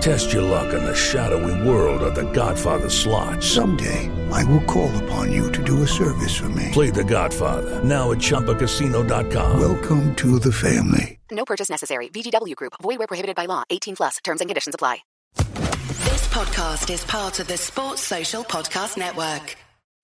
Test your luck in the shadowy world of the Godfather slot. Someday, I will call upon you to do a service for me. Play the Godfather, now at ChumbaCasino.com. Welcome to the family. No purchase necessary. VGW Group. Void where prohibited by law. 18 plus. Terms and conditions apply. This podcast is part of the Sports Social Podcast Network.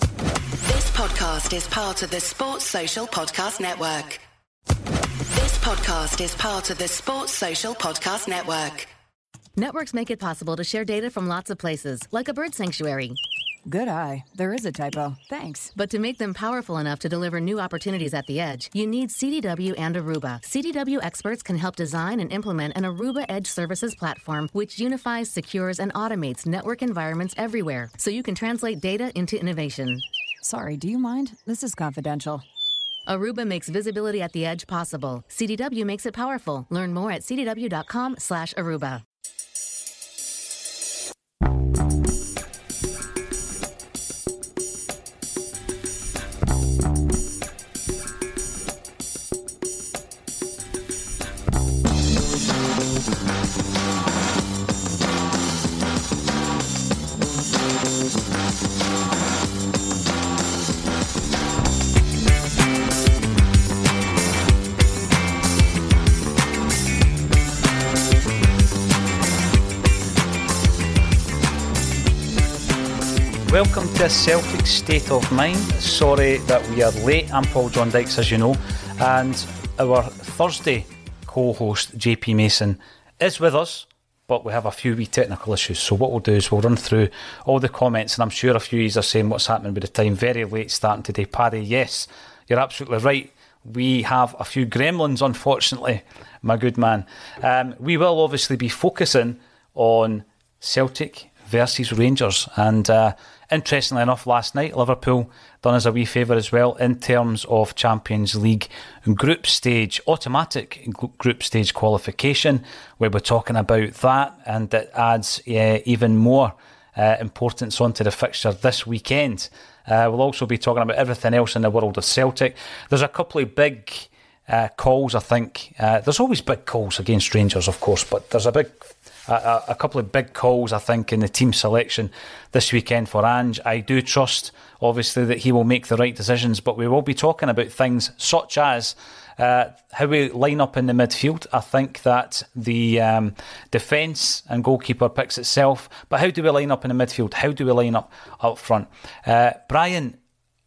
This podcast is part of the Sports Social Podcast Network. This podcast is part of the Sports Social Podcast Network. Networks make it possible to share data from lots of places, like a bird sanctuary. Good eye. There is a typo. Thanks. But to make them powerful enough to deliver new opportunities at the edge, you need CDW and Aruba. CDW experts can help design and implement an Aruba Edge Services platform, which unifies, secures, and automates network environments everywhere, so you can translate data into innovation. Sorry, do you mind? This is confidential. Aruba makes visibility at the edge possible. CDW makes it powerful. Learn more at cdw.com/aruba. to Celtic State of Mind. Sorry that we are late. I'm Paul John Dykes, as you know, and our Thursday co host, JP Mason, is with us, but we have a few wee technical issues. So, what we'll do is we'll run through all the comments, and I'm sure a few of you are saying what's happening with the time. Very late starting today. Paddy, yes, you're absolutely right. We have a few gremlins, unfortunately, my good man. Um, we will obviously be focusing on Celtic versus Rangers. And uh, interestingly enough, last night Liverpool done us a wee favour as well in terms of Champions League group stage, automatic group stage qualification. we're talking about that, and it adds uh, even more uh, importance onto the fixture this weekend. Uh, we'll also be talking about everything else in the world of Celtic. There's a couple of big uh, calls, I think. Uh, there's always big calls against Rangers, of course, but there's a big a, a, couple of big calls, I think, in the team selection this weekend for Ange. I do trust, obviously, that he will make the right decisions, but we will be talking about things such as uh, how we line up in the midfield. I think that the um, defence and goalkeeper picks itself, but how do we line up in the midfield? How do we line up up front? Uh, Brian,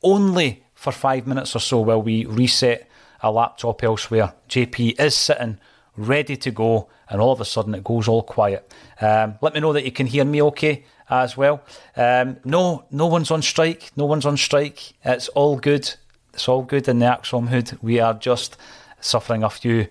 only for five minutes or so will we reset a laptop elsewhere. JP is sitting ready to go, and all of a sudden it goes all quiet. Um, let me know that you can hear me okay as well. Um, no, no one's on strike. No one's on strike. It's all good. It's all good in the ACSOM Hood. We are just suffering a few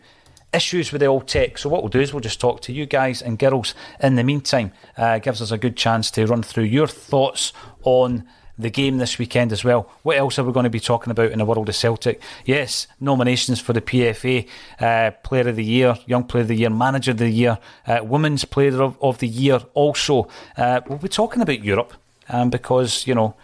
issues with the old tech. So what we'll do is we'll just talk to you guys and girls in the meantime. Uh, gives us a good chance to run through your thoughts on the game this weekend as well. What else are we going to be talking about in the world of Celtic? Yes, nominations for the PFA uh, Player of the Year, Young Player of the Year, Manager of the Year, uh, Women's Player of, of the Year. Also, uh, we'll be talking about Europe um, because you know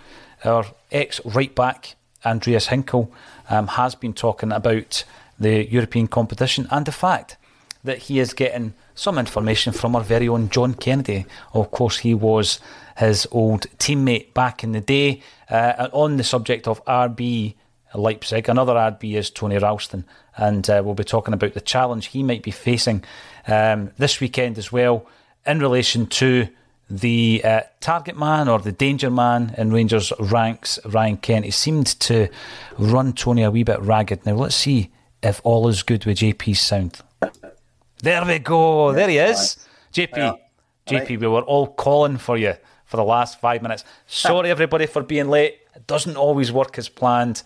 our ex right back Andreas Hinkel um, has been talking about the European competition and the fact that he is getting some information from our very own John Kennedy. Of course, he was his old teammate back in the day. Uh, on the subject of RB Leipzig, another RB is Tony Ralston, and uh, we'll be talking about the challenge he might be facing um, this weekend as well in relation to the uh, target man or the danger man in Rangers ranks, Ryan Kent. He seemed to run Tony a wee bit ragged. Now, let's see if all is good with JP's sound. There we go. There he is. JP. Yeah. JP, we were all calling for you for the last five minutes. Sorry, everybody, for being late. It doesn't always work as planned,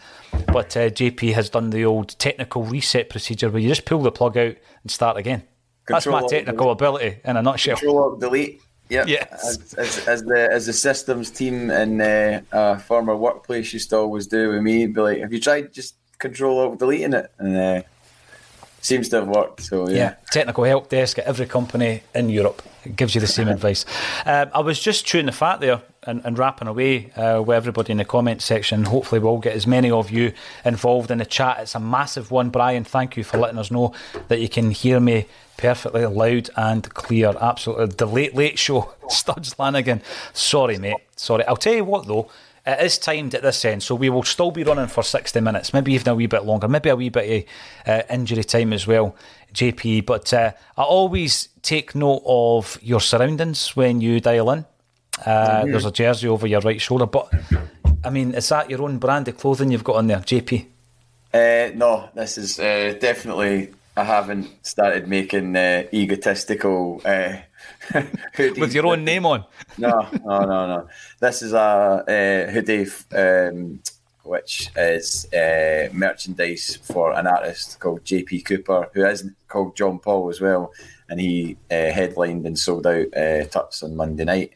but uh, JP has done the old technical reset procedure where you just pull the plug out and start again. Control That's my technical ability in a nutshell. Control up, delete. Yep. Yes. As, as, as, the as the systems team in uh, a former workplace used to always do with me, be like, "Have you tried just control alt deleting it?" And uh, seems to have worked. So yeah. yeah. technical help desk at every company in Europe it gives you the same advice. Um, I was just chewing the fat there and, and rapping away uh, with everybody in the comment section. Hopefully, we'll get as many of you involved in the chat. It's a massive one, Brian. Thank you for letting us know that you can hear me perfectly loud and clear. Absolutely, the late late show, Studs Lanigan. Sorry, mate. Sorry. I'll tell you what though. It is timed at this end, so we will still be running for 60 minutes, maybe even a wee bit longer, maybe a wee bit of uh, injury time as well, JP. But uh, I always take note of your surroundings when you dial in. Uh, mm-hmm. There's a jersey over your right shoulder, but I mean, is that your own brand of clothing you've got on there, JP? Uh, no, this is uh, definitely. I haven't started making uh, egotistical with your own name on. no, no, no, no. This is a, a hoodie, um, which is uh, merchandise for an artist called JP Cooper, who is called John Paul as well, and he uh, headlined and sold out uh, Tuts on Monday night.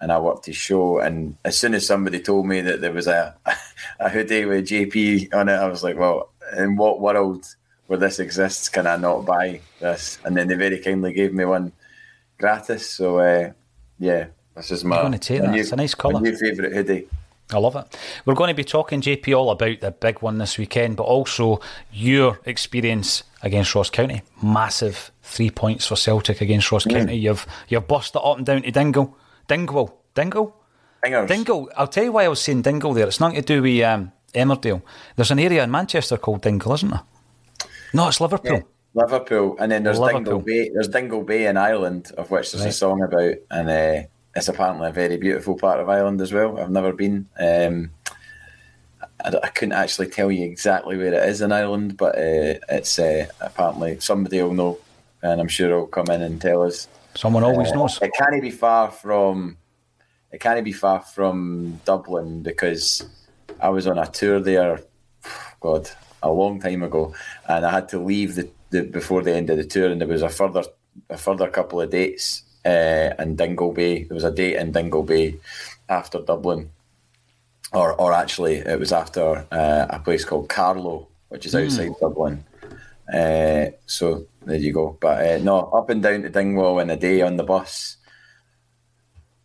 And I worked his show, and as soon as somebody told me that there was a a hoodie with JP on it, I was like, "Well, in what world where this exists can I not buy this?" And then they very kindly gave me one gratis. So uh, yeah, this is my. I'm going to take that. New, it's a nice colour. New favourite hoodie. I love it. We're going to be talking, JP, all about the big one this weekend, but also your experience against Ross County. Massive three points for Celtic against Ross mm. County. You've you've bust it up and down to Dingle. Dingle. Dingle? Dingles. Dingle. I'll tell you why I was saying Dingle there. It's nothing to do with um, Emmerdale. There's an area in Manchester called Dingle, isn't there? No, it's Liverpool. Yeah. Liverpool, and then there's Liverpool. Dingle Bay. There's Dingle Bay in Ireland, of which there's right. a song about, and uh, it's apparently a very beautiful part of Ireland as well. I've never been. Um, I, I, couldn't actually tell you exactly where it is in Ireland, but uh, it's uh, apparently somebody will know, and I'm sure will come in and tell us. Someone always uh, knows. It can't be far from. It can't be far from Dublin because I was on a tour there. God, a long time ago, and I had to leave the the, before the end of the tour, and there was a further a further couple of dates uh, in Dingle Bay. There was a date in Dingle Bay after Dublin, or or actually it was after uh, a place called Carlow, which is outside mm. Dublin. Uh, so there you go. But uh, no, up and down to Dingwall in a day on the bus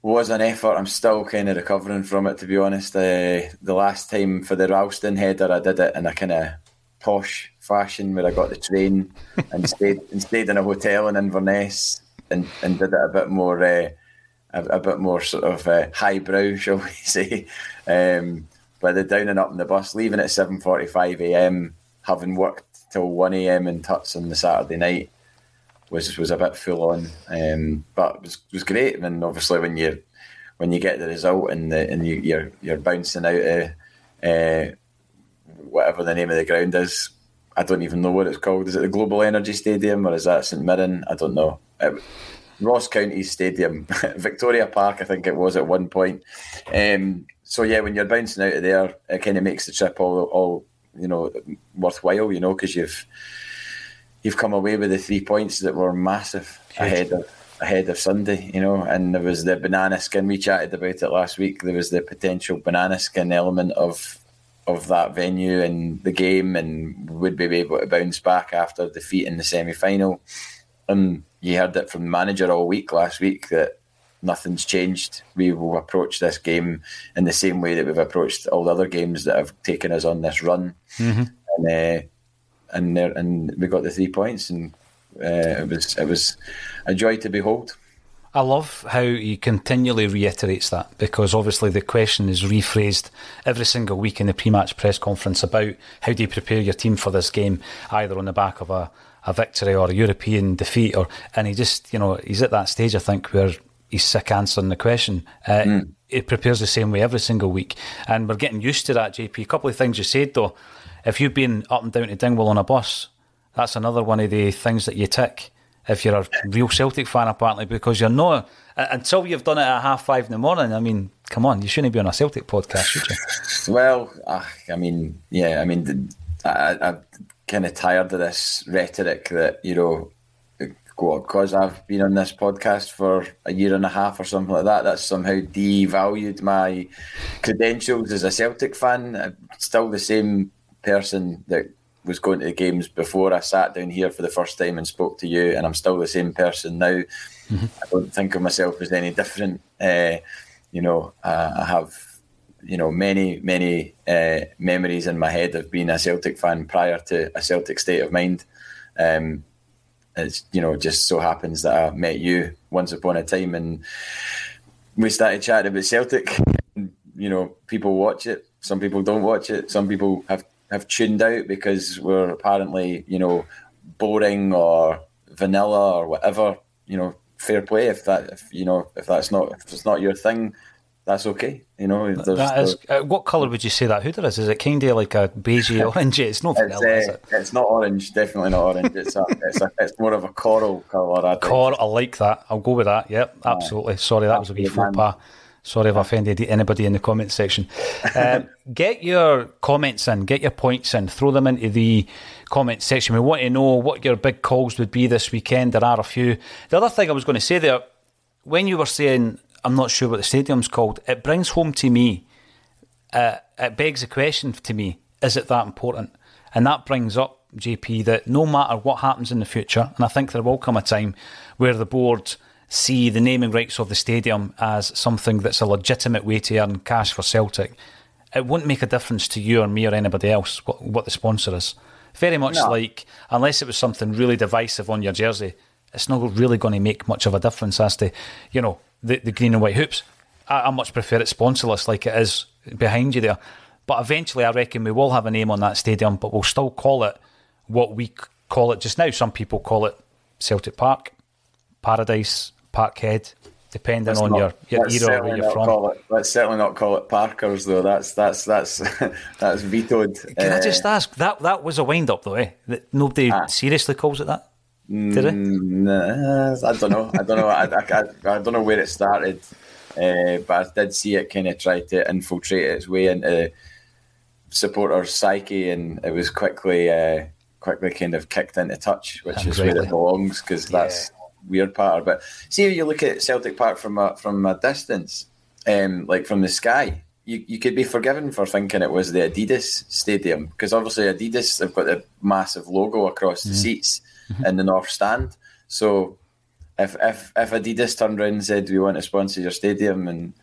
was an effort. I'm still kind of recovering from it, to be honest. Uh, the last time for the Ralston header, I did it in a kind of posh fashion where I got the train and stayed and stayed in a hotel in Inverness and, and did it a bit more uh, a, a, bit more sort of uh, highbrow, shall we say? Um, but the down and up in the bus, leaving at seven forty five a.m., having worked till one a.m. in Tuts on the Saturday night was was a bit full on, um, but it was was great. And obviously when you when you get the result and the, and you, you're you're bouncing out of uh, whatever the name of the ground is, I don't even know what it's called. Is it the Global Energy Stadium or is that St Mirren? I don't know. It, Ross County Stadium, Victoria Park, I think it was at one point. Um, so yeah, when you're bouncing out of there, it kind of makes the trip all, all you know, worthwhile. You know, because you've you've come away with the three points that were massive ahead of ahead of Sunday, you know, and there was the banana skin. We chatted about it last week. There was the potential banana skin element of of that venue and the game, and would be able to bounce back after defeat in the semi final. And you heard it from the manager all week last week that nothing's changed. We will approach this game in the same way that we've approached all the other games that have taken us on this run. Mm-hmm. And uh, and there, and we got the three points, and uh, it was it was a joy to behold. I love how he continually reiterates that because obviously the question is rephrased every single week in the pre-match press conference about how do you prepare your team for this game, either on the back of a, a victory or a European defeat, or and he just you know he's at that stage I think where he's sick answering the question. Uh, mm. It prepares the same way every single week, and we're getting used to that. JP, a couple of things you said though. If you've been up and down to Dingwall on a bus, that's another one of the things that you tick if you're a real Celtic fan, apparently, because you're not until you've done it at half five in the morning. I mean, come on, you shouldn't be on a Celtic podcast, should you? well, uh, I mean, yeah, I mean, I, I'm kind of tired of this rhetoric that you know because I've been on this podcast for a year and a half or something like that, that's somehow devalued my credentials as a Celtic fan. I'm still the same person that was going to the games before I sat down here for the first time and spoke to you, and I'm still the same person now. Mm-hmm. I don't think of myself as any different. Uh, you know, uh, I have you know many many uh, memories in my head of being a Celtic fan prior to a Celtic state of mind. Um, it's you know just so happens that I met you once upon a time and we started chatting about Celtic. You know, people watch it, some people don't watch it, some people have have tuned out because we're apparently you know boring or vanilla or whatever. You know, fair play if that if you know if that's not if it's not your thing that's okay. You know, that is. Uh, what colour would you say that hoodie is? Is it kind of like a beigey orange? It's not vanilla, it's, uh, is it? It's not orange. Definitely not orange. It's a, it's a, it's more of a coral colour. I Coral. I like that. I'll go with that. Yep, absolutely. Sorry, that was a wee faux pas. Sorry if I offended anybody in the comment section. Um, get your comments in, get your points in, throw them into the comment section. We want to know what your big calls would be this weekend. There are a few. The other thing I was going to say there, when you were saying I'm not sure what the stadium's called. It brings home to me, uh, it begs a question to me: Is it that important? And that brings up JP that no matter what happens in the future, and I think there will come a time where the board see the naming rights of the stadium as something that's a legitimate way to earn cash for Celtic. It won't make a difference to you or me or anybody else what, what the sponsor is. Very much no. like, unless it was something really divisive on your jersey, it's not really going to make much of a difference as to, you know, the, the green and white hoops. I, I much prefer it sponsorless like it is behind you there. But eventually, I reckon we will have a name on that stadium, but we'll still call it what we call it just now. Some people call it Celtic Park, Paradise, Parkhead, depending let's on not, your, your era where you're from. It, let's certainly not call it Parkers, though. That's that's that's that's vetoed. Can uh, I just ask that that was a wind up, though? Eh? That nobody ah. seriously calls it that. Did it? Nah, I don't know. I don't know. I, I, I, don't know where it started, uh, but I did see it kind of try to infiltrate its way into supporters' psyche, and it was quickly, uh, quickly kind of kicked into touch, which is where it belongs because that's yeah. Weird part. But see, if you look at Celtic Park from a, from a distance, um, like from the sky, you, you could be forgiven for thinking it was the Adidas stadium because obviously Adidas have got the massive logo across the mm. seats mm-hmm. in the North Stand. So if if if Adidas turned around and said we want to sponsor your stadium and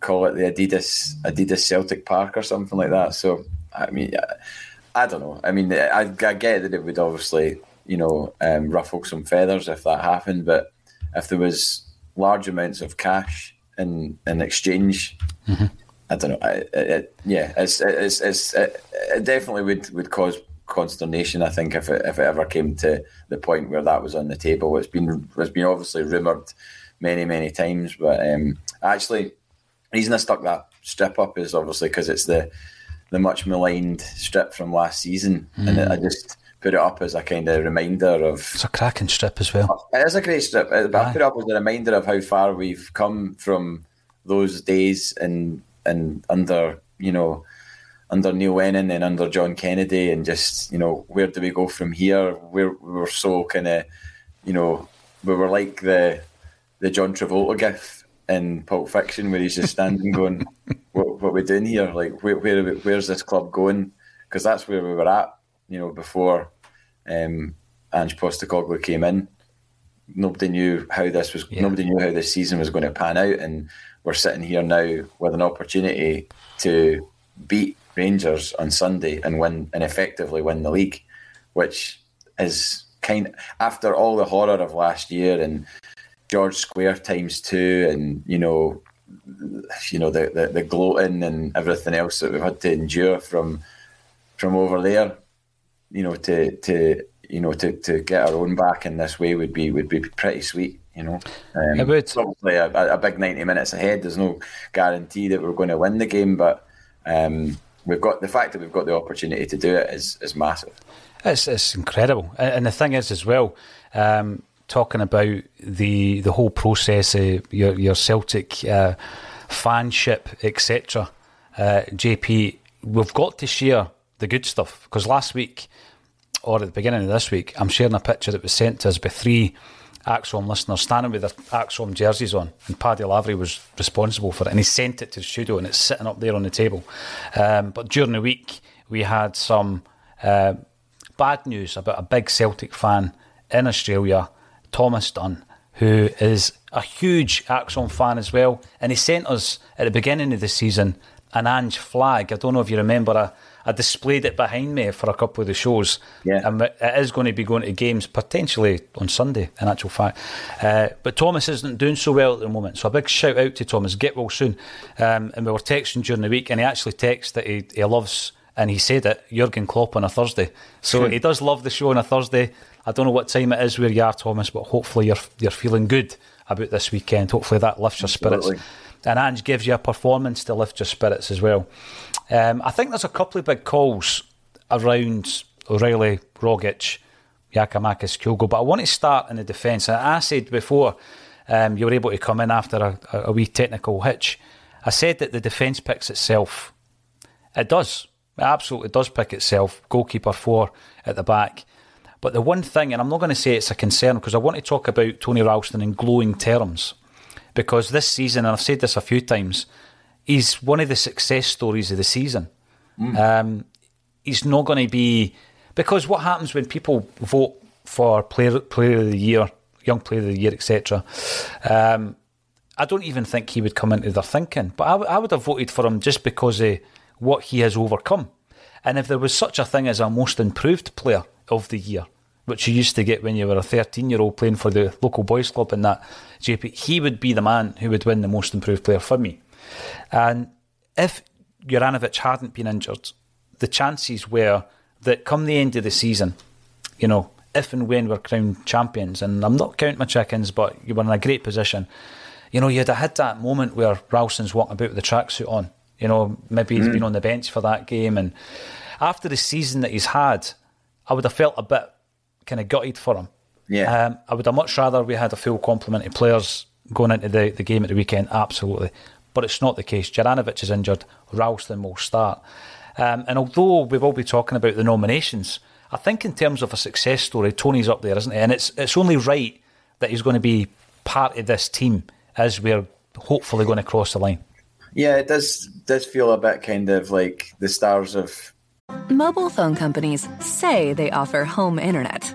call it the Adidas Adidas Celtic Park or something like that, so I mean, I, I don't know. I mean, I, I get that it would obviously you know um, ruffle some feathers if that happened, but if there was large amounts of cash in in exchange. Mm-hmm. I don't know. It, it, yeah, it's, it's, it's, it, it definitely would, would cause consternation. I think if it if it ever came to the point where that was on the table, it's been it's been obviously rumored many many times. But um, actually, the reason I stuck that strip up is obviously because it's the the much maligned strip from last season, mm. and I just put it up as a kind of reminder of. It's a cracking strip as well. It is a great strip, but Aye. I put it up as a reminder of how far we've come from those days and and under you know under Neil Lennon and under John Kennedy, and just you know where do we go from here? We're we were so kind of you know we were like the the John Travolta gif in Pulp Fiction where he's just standing going, what, what are we doing here? Like where, where where's this club going? Because that's where we were at, you know, before um, Ange Postecoglou came in. Nobody knew how this was. Yeah. Nobody knew how this season was going to pan out, and we're sitting here now with an opportunity to beat Rangers on Sunday and win and effectively win the league, which is kind after all the horror of last year and George Square times two, and you know, you know the, the the gloating and everything else that we've had to endure from from over there. You know, to to you know to, to get our own back in this way would be would be pretty sweet. You know, um. Obviously, a, a, big ninety minutes ahead. There's no guarantee that we're going to win the game, but um, we've got the fact that we've got the opportunity to do it is is massive. It's it's incredible, and the thing is as well. Um, talking about the the whole process, of your your Celtic uh, fanship, etc. Uh, JP, we've got to share the good stuff because last week or at the beginning of this week, I'm sharing a picture that was sent to us by three ACSOM listeners standing with their ACSOM jerseys on, and Paddy Lavery was responsible for it, and he sent it to the studio, and it's sitting up there on the table. Um, but during the week, we had some uh, bad news about a big Celtic fan in Australia, Thomas Dunn, who is a huge ACSOM fan as well, and he sent us at the beginning of the season an Ange flag. I don't know if you remember a I displayed it behind me for a couple of the shows. Yeah. And it is going to be going to games potentially on Sunday, in actual fact. Uh, but Thomas isn't doing so well at the moment. So a big shout out to Thomas. Get well soon. Um, and we were texting during the week, and he actually texted that he, he loves, and he said it, Jurgen Klopp on a Thursday. So he does love the show on a Thursday. I don't know what time it is where you are, Thomas, but hopefully you're you're feeling good about this weekend. Hopefully that lifts your spirits. Absolutely. And Ange gives you a performance to lift your spirits as well. Um, I think there's a couple of big calls around O'Riley, Rogic, Giakoumakis, Kyogo, but I want to start in the defence. I said before um, you were able to come in after a, a wee technical hitch. I said that the defence picks itself. It does. It absolutely does pick itself. Goalkeeper four at the back. But the one thing, and I'm not going to say it's a concern because I want to talk about Tony Ralston in glowing terms. Because this season, and I've said this a few times, he's one of the success stories of the season. Mm. Um, he's not going to be because what happens when people vote for player player of the year, young player of the year, etc. Um, I don't even think he would come into their thinking, but I, w- I would have voted for him just because of what he has overcome. And if there was such a thing as a most improved player of the year, which you used to get when you were a 13 year old playing for the local boys club and that, JP, he would be the man who would win the most improved player for me. And if Juranovic hadn't been injured, the chances were that come the end of the season, you know, if and when we're crowned champions, and I'm not counting my chickens, but you were in a great position, you know, you'd have had that moment where Ralston's walking about with the tracksuit on. You know, maybe he's mm. been on the bench for that game. And after the season that he's had, I would have felt a bit kind of gutted for him. Yeah. Um, I would have much rather we had a full complement of players going into the, the game at the weekend, absolutely but it's not the case. Juranovic is injured, Ralston will start. Um, and although we will be talking about the nominations, I think in terms of a success story, Tony's up there, isn't he? And it's it's only right that he's going to be part of this team as we're hopefully going to cross the line. Yeah, it does does feel a bit kind of like the stars of mobile phone companies say they offer home internet.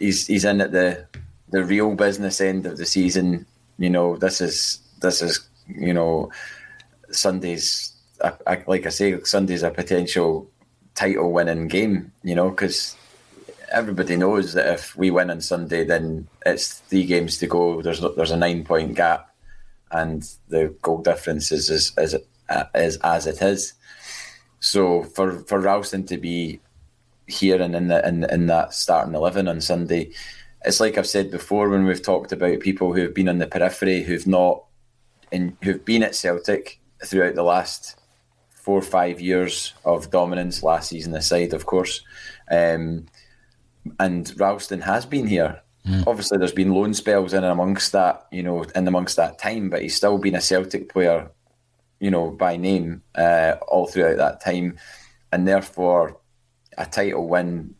he's he's in at the the real business end of the season. You know, this is this is you know Sunday's like I say, Sunday's a potential title winning game. You know, because everybody knows that if we win on Sunday, then it's three games to go. There's there's a nine point gap, and the goal difference is is is, is as it is. So for for Ralston to be here and in the in, in that starting eleven on Sunday, it's like I've said before when we've talked about people who've been on the periphery who've not in who've been at Celtic throughout the last four or five years of dominance. Last season aside, of course, um, and Ralston has been here. Mm. Obviously, there's been loan spells in and amongst that, you know, in amongst that time, but he's still been a Celtic player, you know, by name uh, all throughout that time, and therefore a title win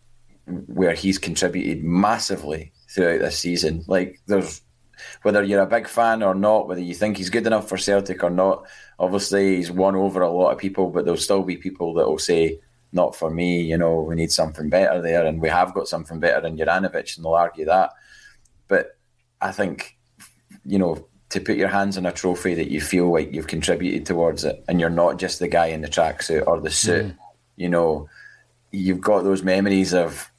where he's contributed massively throughout this season. Like there's whether you're a big fan or not, whether you think he's good enough for Celtic or not, obviously he's won over a lot of people, but there'll still be people that will say, not for me, you know, we need something better there, and we have got something better in Juranovic, and they'll argue that. But I think, you know, to put your hands on a trophy that you feel like you've contributed towards it, and you're not just the guy in the tracksuit or the suit, mm. you know, you've got those memories of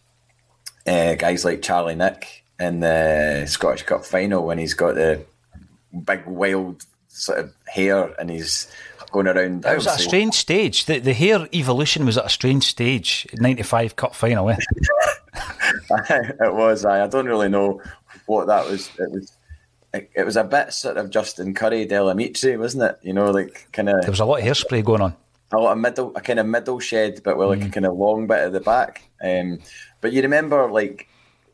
uh, guys like Charlie Nick in the Scottish Cup final when he's got the big wild sort of hair and he's going around. That was at a strange stage. The the hair evolution was at a strange stage. Ninety five cup final. Eh? it was. I I don't really know what that was. It was. It, it was a bit sort of Justin Currie, Delamitri, wasn't it? You know, like kind of. There was a lot of hairspray going on. A middle, a kind of middle shed, but with like mm. a kind of long bit at the back. Um, but you remember, like,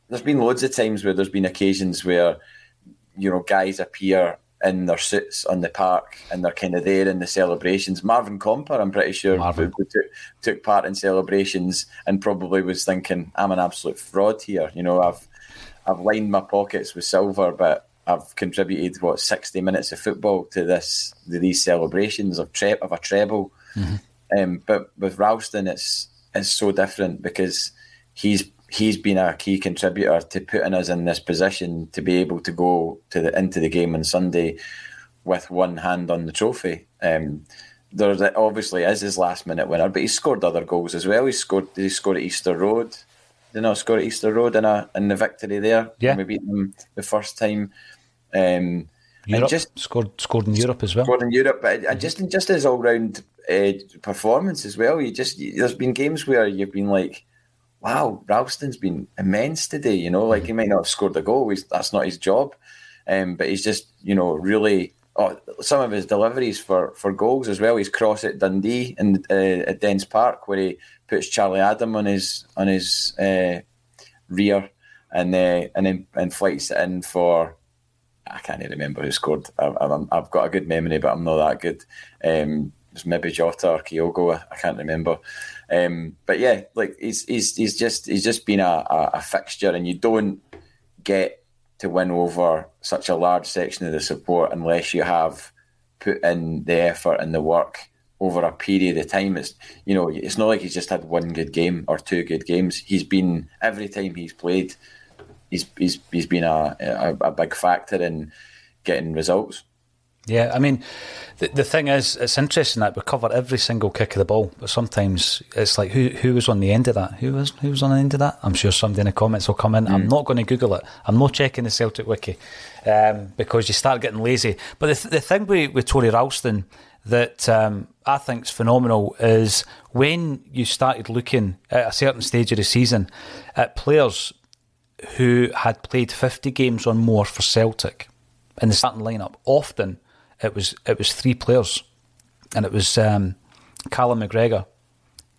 there's been loads of times where there's been occasions where, you know, guys appear in their suits on the park and they're kind of there in the celebrations. Marvin Compper, I'm pretty sure, who took, took part in celebrations and probably was thinking, I'm an absolute fraud here. You know, I've I've lined my pockets with silver, but I've contributed what 60 minutes of football to this to these celebrations of tre- of a treble. Mm-hmm. Um, but with Ralston, it's it's so different because he's he's been a key contributor to putting us in this position to be able to go to the into the game on Sunday with one hand on the trophy. Um, there obviously is his last minute winner, but he scored other goals as well. He scored he scored at Easter Road. Did not score at Easter Road in a in the victory there. Yeah, we beat them the first time. Um, Europe, just scored scored in Europe as well. Scored in Europe, but mm-hmm. just just his all round uh, performance as well. You just there's been games where you've been like, wow, Ralston's been immense today. You know, like he might not have scored a goal. He's, that's not his job. Um, but he's just, you know, really. Oh, some of his deliveries for, for goals as well. He's cross at Dundee and uh, at Dens Park where he puts Charlie Adam on his on his uh, rear and uh, and then and flights it in for I can't even remember who scored. I, have got a good memory, but I'm not that good. Um, was maybe Jota or Kyogo. I, I can't remember. Um, but yeah, like he's he's he's just he's just been a, a, a, fixture, and you don't get to win over such a large section of the support unless you have put in the effort and the work over a period of time. It's you know it's not like he's just had one good game or two good games. He's been every time he's played, he's he's he's been a a, a big factor in getting results. Yeah, I mean, the, the thing is, it's interesting that we cover every single kick of the ball, but sometimes it's like who who was on the end of that? Who was who was on the end of that? I'm sure somebody in the comments will come in. Mm. I'm not going to Google it. I'm not checking the Celtic wiki um, because you start getting lazy. But the, th- the thing with, with Tony Ralston that um, I think is phenomenal is when you started looking at a certain stage of the season at players who had played 50 games or more for Celtic in the starting lineup, often it was it was three players, and it was um, Callum McGregor,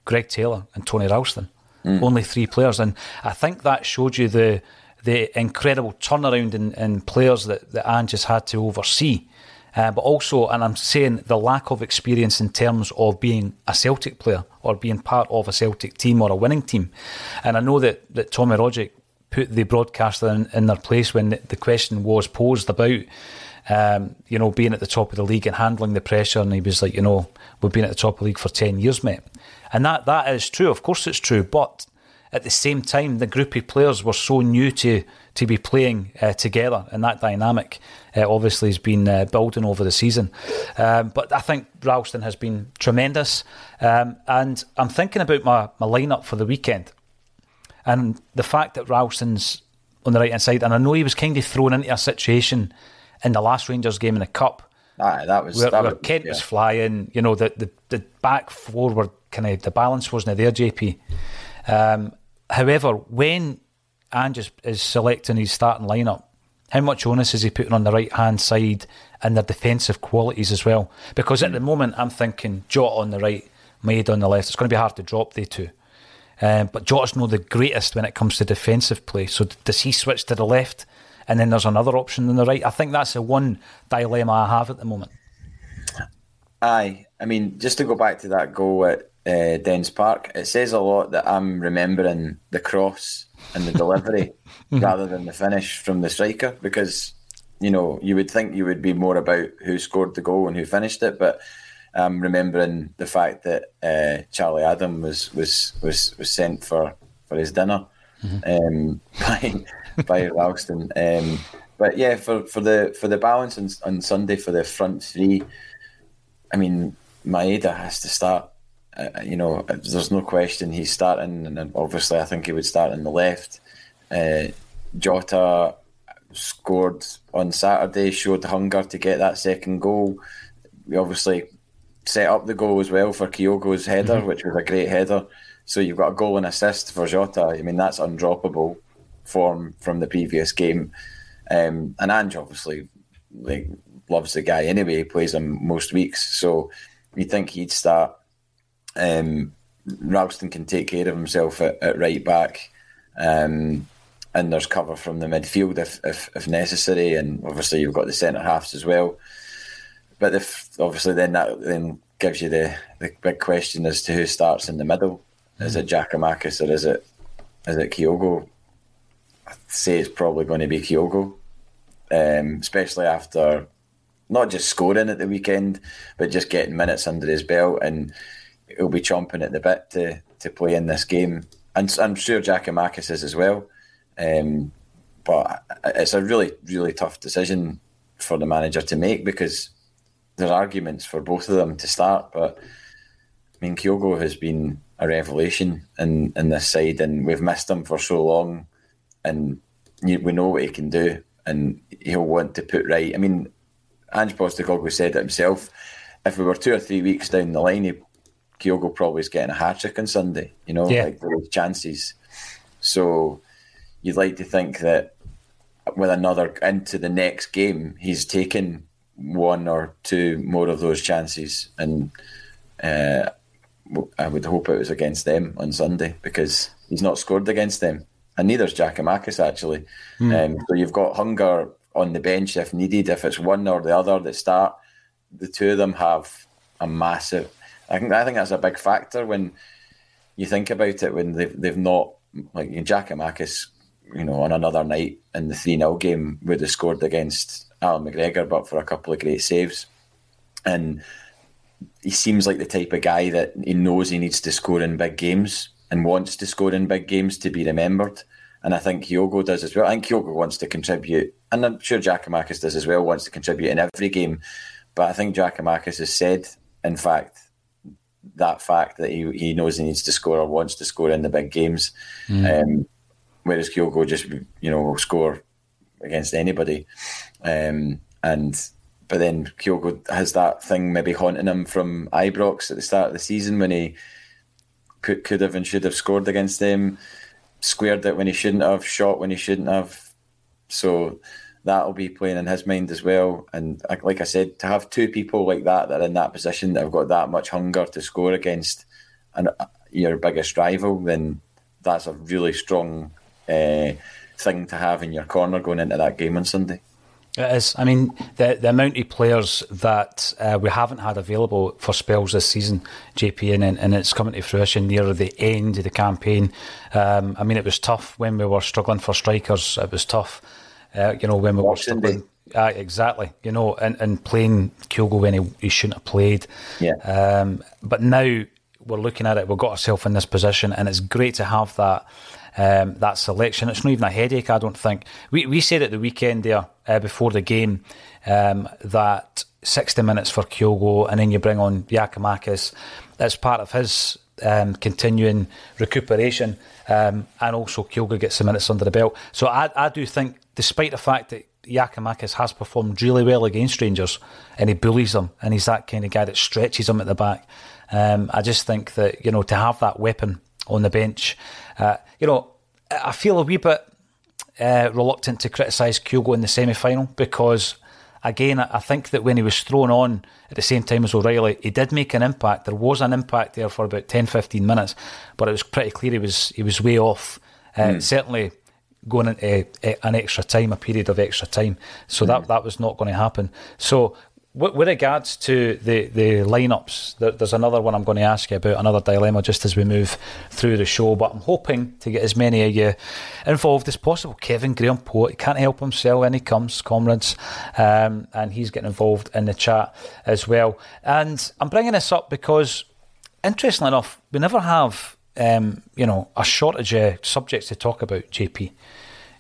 Greg Taylor, and Tony Ralston. Mm. Only three players, and I think that showed you the the incredible turnaround in, in players that, that Ange has had to oversee. Uh, but also, and I'm saying the lack of experience in terms of being a Celtic player or being part of a Celtic team or a winning team. And I know that, that Tommy Rogic put the broadcaster in, in their place when the, the question was posed about um, you know, being at the top of the league and handling the pressure. And he was like, you know, we've been at the top of the league for 10 years, mate. And that, that is true. Of course, it's true. But at the same time, the group of players were so new to, to be playing uh, together. And that dynamic uh, obviously has been uh, building over the season. Um, but I think Ralston has been tremendous. Um, and I'm thinking about my, my lineup for the weekend. And the fact that Ralston's on the right hand side, and I know he was kind of thrown into a situation in the last Rangers game in the cup. Aye, that was where, that where was, Kent yeah. was flying. You know, the, the, the back four were kind of the balance wasn't there, JP. Um, however, when Ange is, is selecting his starting lineup, how much onus is he putting on the right hand side and their defensive qualities as well? Because at the moment, I'm thinking Jota on the right, Maeda on the left. It's going to be hard to drop the two. Um, but Jota's not the greatest when it comes to defensive play. So does he switch to the left? And then there's another option on the right. I think that's the one dilemma I have at the moment. Aye, I mean, just to go back to that goal at uh, Dens Park, it says a lot that I'm remembering the cross and the delivery rather than the finish from the striker because you know you would think you would be more about who scored the goal and who finished it, but I'm remembering the fact that uh, Charlie Adam was was was was sent for for his dinner mm-hmm. um, by by Ralston. Um, but yeah, for, for the for the balance on, on Sunday for the front three, I mean Maeda has to start. Uh, you know, there's no question he's starting, and obviously I think he would start on the left. Uh, Jota scored on Saturday, showed hunger to get that second goal. We obviously set up the goal as well for Kyogo's header, mm-hmm. which was a great header. So you've got a goal and assist for Jota. I mean, that's undroppable form from the previous game. Um, and Ange obviously like loves the guy anyway. He plays him most weeks, so you think he'd start. Um, Ralston can take care of himself at, at right back, um, and there's cover from the midfield if, if, if necessary. And obviously you've got the centre halves as well. But if obviously then that then gives you the, the big question as to who starts in the middle. Is it Giakoumakis or is it is it Kyogo? Say it's probably going to be Kyogo, um, especially after not just scoring at the weekend, but just getting minutes under his belt, and he'll be chomping at the bit to to play in this game. And I'm sure Giakoumakis is as well. Um, but it's a really, really tough decision for the manager to make because there's arguments for both of them to start. But I mean, Kyogo has been a revelation in, in this side, and we've missed him for so long and we know what he can do, and he'll want to put right. I mean, Ange Postecoglou said it himself. If we were two or three weeks down the line, he, Kyogo probably is getting a hat trick on Sunday. You know, yeah. like there chances. So you'd like to think that with another into the next game, he's taken one or two more of those chances, and uh, I would hope it was against them on Sunday because he's not scored against them and neither's Giakoumakis actually. Mm. Um, so you've got hunger on the bench if needed. If it's one or the other that start, the two of them have a massive. I think I think that's a big factor when you think about it. When they've they've not like Giakoumakis, you know, on another night in the three 0 game would have scored against Allan McGregor, but for a couple of great saves, and he seems like the type of guy that he knows he needs to score in big games and wants to score in big games to be remembered. And I think Kyogo does as well. I think Kyogo wants to contribute, and I'm sure Giakoumakis does as well, wants to contribute in every game. But I think Giakoumakis has said, in fact, that fact that he, he knows he needs to score or wants to score in the big games. Mm. Um, whereas Kyogo just, you know, will score against anybody. Um, and but then Kyogo has that thing maybe haunting him from Ibrox at the start of the season when he could, could have and should have scored against them, squared it when he shouldn't have, shot when he shouldn't have. So that'll be playing in his mind as well. And like I said, to have two people like that that are in that position that have got that much hunger to score against and uh, your biggest rival, then that's a really strong uh, thing to have in your corner going into that game on Sunday. It is. I mean, the the amount of players that uh, we haven't had available for spells this season, JP, and, and it's coming to fruition near the end of the campaign. Um, I mean, it was tough when we were struggling for strikers. It was tough, uh, you know, when we were struggling. Uh, exactly, you know, and, and playing Kyogo when he, he shouldn't have played. Yeah. Um, but now we're looking at it, we've got ourselves in this position, and it's great to have that um, that selection. It's not even a headache, I don't think. We, we said at the weekend there uh, before the game um, that 60 minutes for Kyogo and then you bring on Giakoumakis. as part of his um, continuing recuperation. Um, and also Kyogo gets some minutes under the belt. So I, I do think, despite the fact that Giakoumakis has performed really well against Rangers, and he bullies them, and he's that kind of guy that stretches them at the back. Um, I just think that you know to have that weapon on the bench, uh, you know, I feel a wee bit uh, reluctant to criticise Kyogo in the semi final because, again, I think that when he was thrown on at the same time as O'Riley, he did make an impact. There was an impact there for about 10 15 minutes, but it was pretty clear he was, he was way off. Uh, mm. Certainly going into uh, an extra time, a period of extra time. So mm. that, that was not going to happen. So with, regards to the, the lineups, there's another one I'm going to ask you about, another dilemma just as we move through the show. But I'm hoping to get as many of you involved as possible. Kevin Graham Poet can't help himself, and he comes, comrades, um, and he's getting involved in the chat as well. And I'm bringing this up because, interestingly enough, we never have, um, you know, a shortage of subjects to talk about, JP.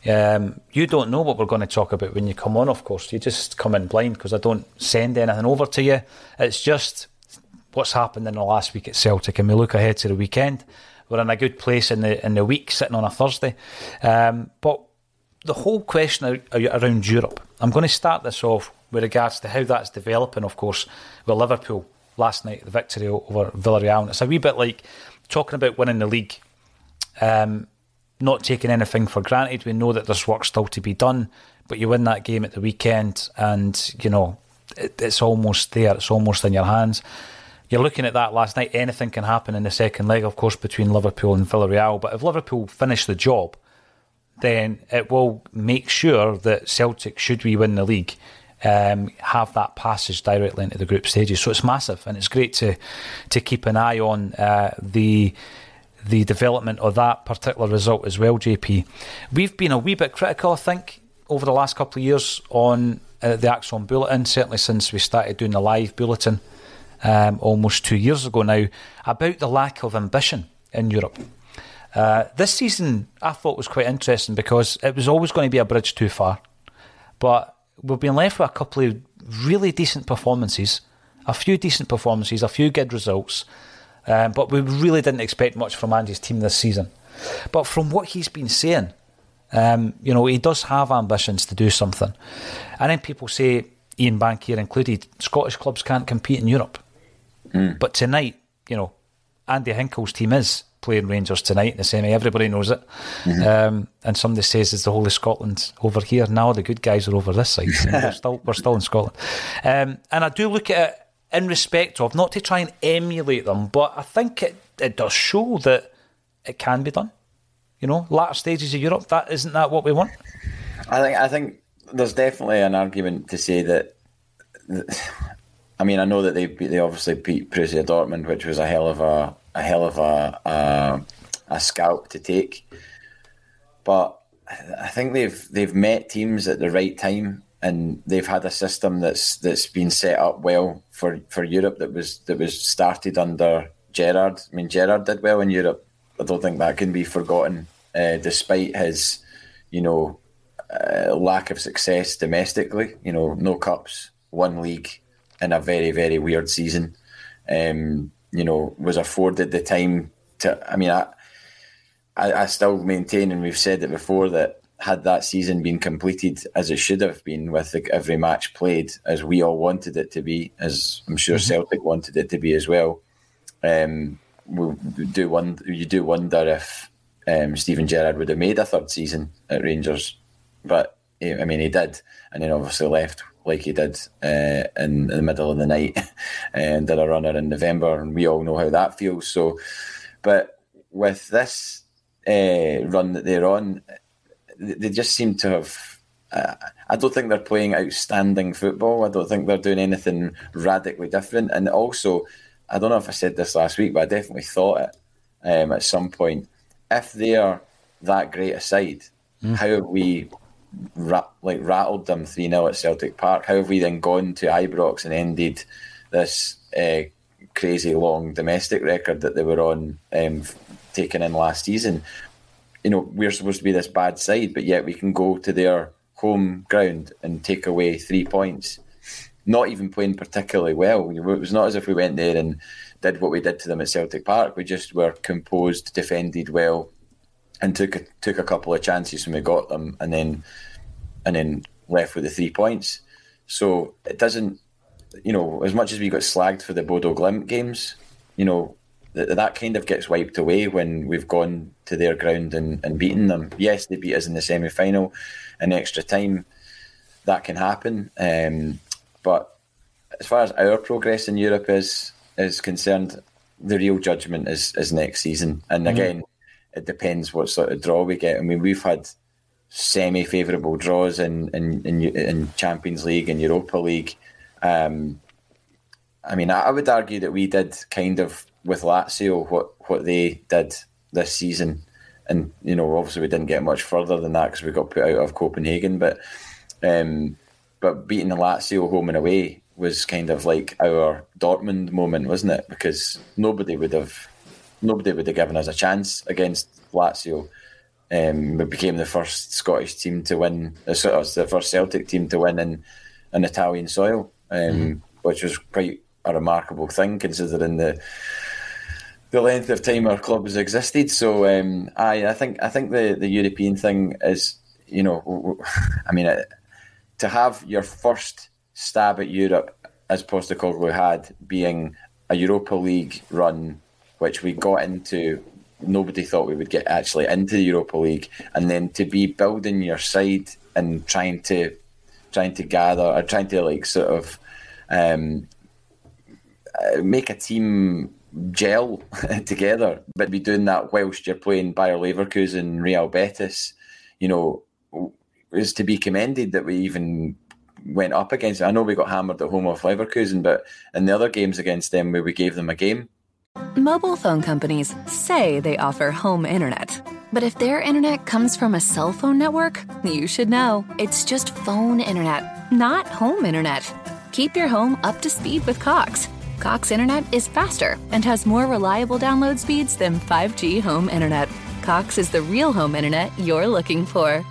Um, you don't know what we're going to talk about when you come on, of course. You just come in blind because I don't send anything over to you. It's just what's happened in the last week at Celtic, and we look ahead to the weekend. We're in a good place in the in the week, sitting on a Thursday. Um, but the whole question around Europe, I'm going to start this off with regards to how that's developing. Of course, with Liverpool last night, the victory over Villarreal. It's a wee bit like talking about winning the league. Um, not taking anything for granted. We know that there's work still to be done, but you win that game at the weekend, and you know it, it's almost there. It's almost in your hands. You're looking at that last night. Anything can happen in the second leg, of course, between Liverpool and Villarreal. But if Liverpool finish the job, then it will make sure that Celtic, should we win the league, um, have that passage directly into the group stages. So it's massive, and it's great to to keep an eye on uh, the the development of that particular result as well, JP. We've been a wee bit critical, I think, over the last couple of years on uh, the ACSOM Bulletin, certainly since we started doing the live bulletin um, almost two years ago now, about the lack of ambition in Europe. Uh, this season, I thought was quite interesting because it was always going to be a bridge too far. But we've been left with a couple of really decent performances, a few decent performances, a few good results, um, but we really didn't expect much from Andy's team this season. But from what he's been saying, um, you know, he does have ambitions to do something. And then people say, Ian Bankier included, Scottish clubs can't compete in Europe. Mm. But tonight, you know, Andy Hinkle's team is playing Rangers tonight in the semi. Everybody knows it. Mm-hmm. Um, and somebody says it's the whole of Scotland over here. Now the good guys are over this side. we're, still, we're still in Scotland. Um, and I do look at it in respect of, not to try and emulate them, but I think it, it does show that it can be done. You know, latter stages of Europe, that isn't that what we want? I think I think there's definitely an argument to say that. I mean, I know that they they obviously beat Borussia Dortmund, which was a hell of a a hell of a a, a scalp to take, but I think they've they've met teams at the right time and they've had a system that's that's been set up well for, for Europe that was that was started under Gerrard. I mean, Gerrard did well in Europe. I don't think that can be forgotten, uh, despite his, you know, uh, lack of success domestically. You know, no cups, one league, in a very very weird season. Um, you know, was afforded the time to. I mean, I, I, I still maintain, and we've said it before that had that season been completed as it should have been, with the, every match played as we all wanted it to be, as I'm sure mm-hmm. Celtic wanted it to be as well, um, we do one. You do wonder if um, Steven Gerrard would have made a third season at Rangers, but I mean he did, and then obviously left like he did uh, in, in, the middle of the night and did a runner in November, and we all know how that feels. So, but with this uh, run that they're on, they just seem to have. Uh, I don't think they're playing outstanding football. I don't think they're doing anything radically different. And also, I don't know if I said this last week, but I definitely thought it um, at some point. If they are that great a side, mm. how have we ra- like rattled them three 0 at Celtic Park? How have we then gone to Ibrox and ended this uh, crazy long domestic record that they were on, um, taken in last season? You know, we're supposed to be this bad side, but yet we can go to their home ground and take away three points. Not even playing particularly well. It was not as if we went there and did what we did to them at Celtic Park. We just were composed, defended well, and took a, took a couple of chances when we got them, and then and then left with the three points. So it doesn't, you know, as much as we got slagged for the Bodo Glimt games, you know, th- that kind of gets wiped away when we've gone to their ground and, and beaten them. Yes, they beat us in the semi final in extra time. That can happen. Um, but as far as our progress in Europe is is concerned, the real judgment is, is next season. And Mhm. again, it depends what sort of draw we get. I mean, we've had semi favourable draws in, in, in in Champions League and Europa League. Um, I mean, I would argue that we did kind of with Lazio what what they did this season, and you know, obviously we didn't get much further than that because we got put out of Copenhagen, but um, but beating the Lazio home and away was kind of like our Dortmund moment, wasn't it? Because nobody would have nobody would have given us a chance against Lazio. Um, we became the first Scottish team to win, uh, sort of the first Celtic team to win in, in Italian soil, um, which was quite a remarkable thing considering the the length of time our club has existed. So um, I, I think I think the, the European thing is, you know, I mean, uh, to have your first stab at Europe as Postecoglou had being a Europa League run, which we got into. Nobody thought we would get actually into the Europa League, and then to be building your side and trying to trying to gather or trying to like sort of um, uh, make a team gel together, but be doing that whilst you're playing Bayer Leverkusen, Real Betis, you know, is to be commended that we even went up against. I know we got hammered at home off Leverkusen, but in the other games against them, where we gave them a game, Mobile phone companies say they offer home internet. But if their internet comes from a cell phone network, you should know. It's just phone internet, not home internet. Keep your home up to speed with Cox. Cox internet is faster and has more reliable download speeds than 5G home internet. Cox is the real home internet you're looking for.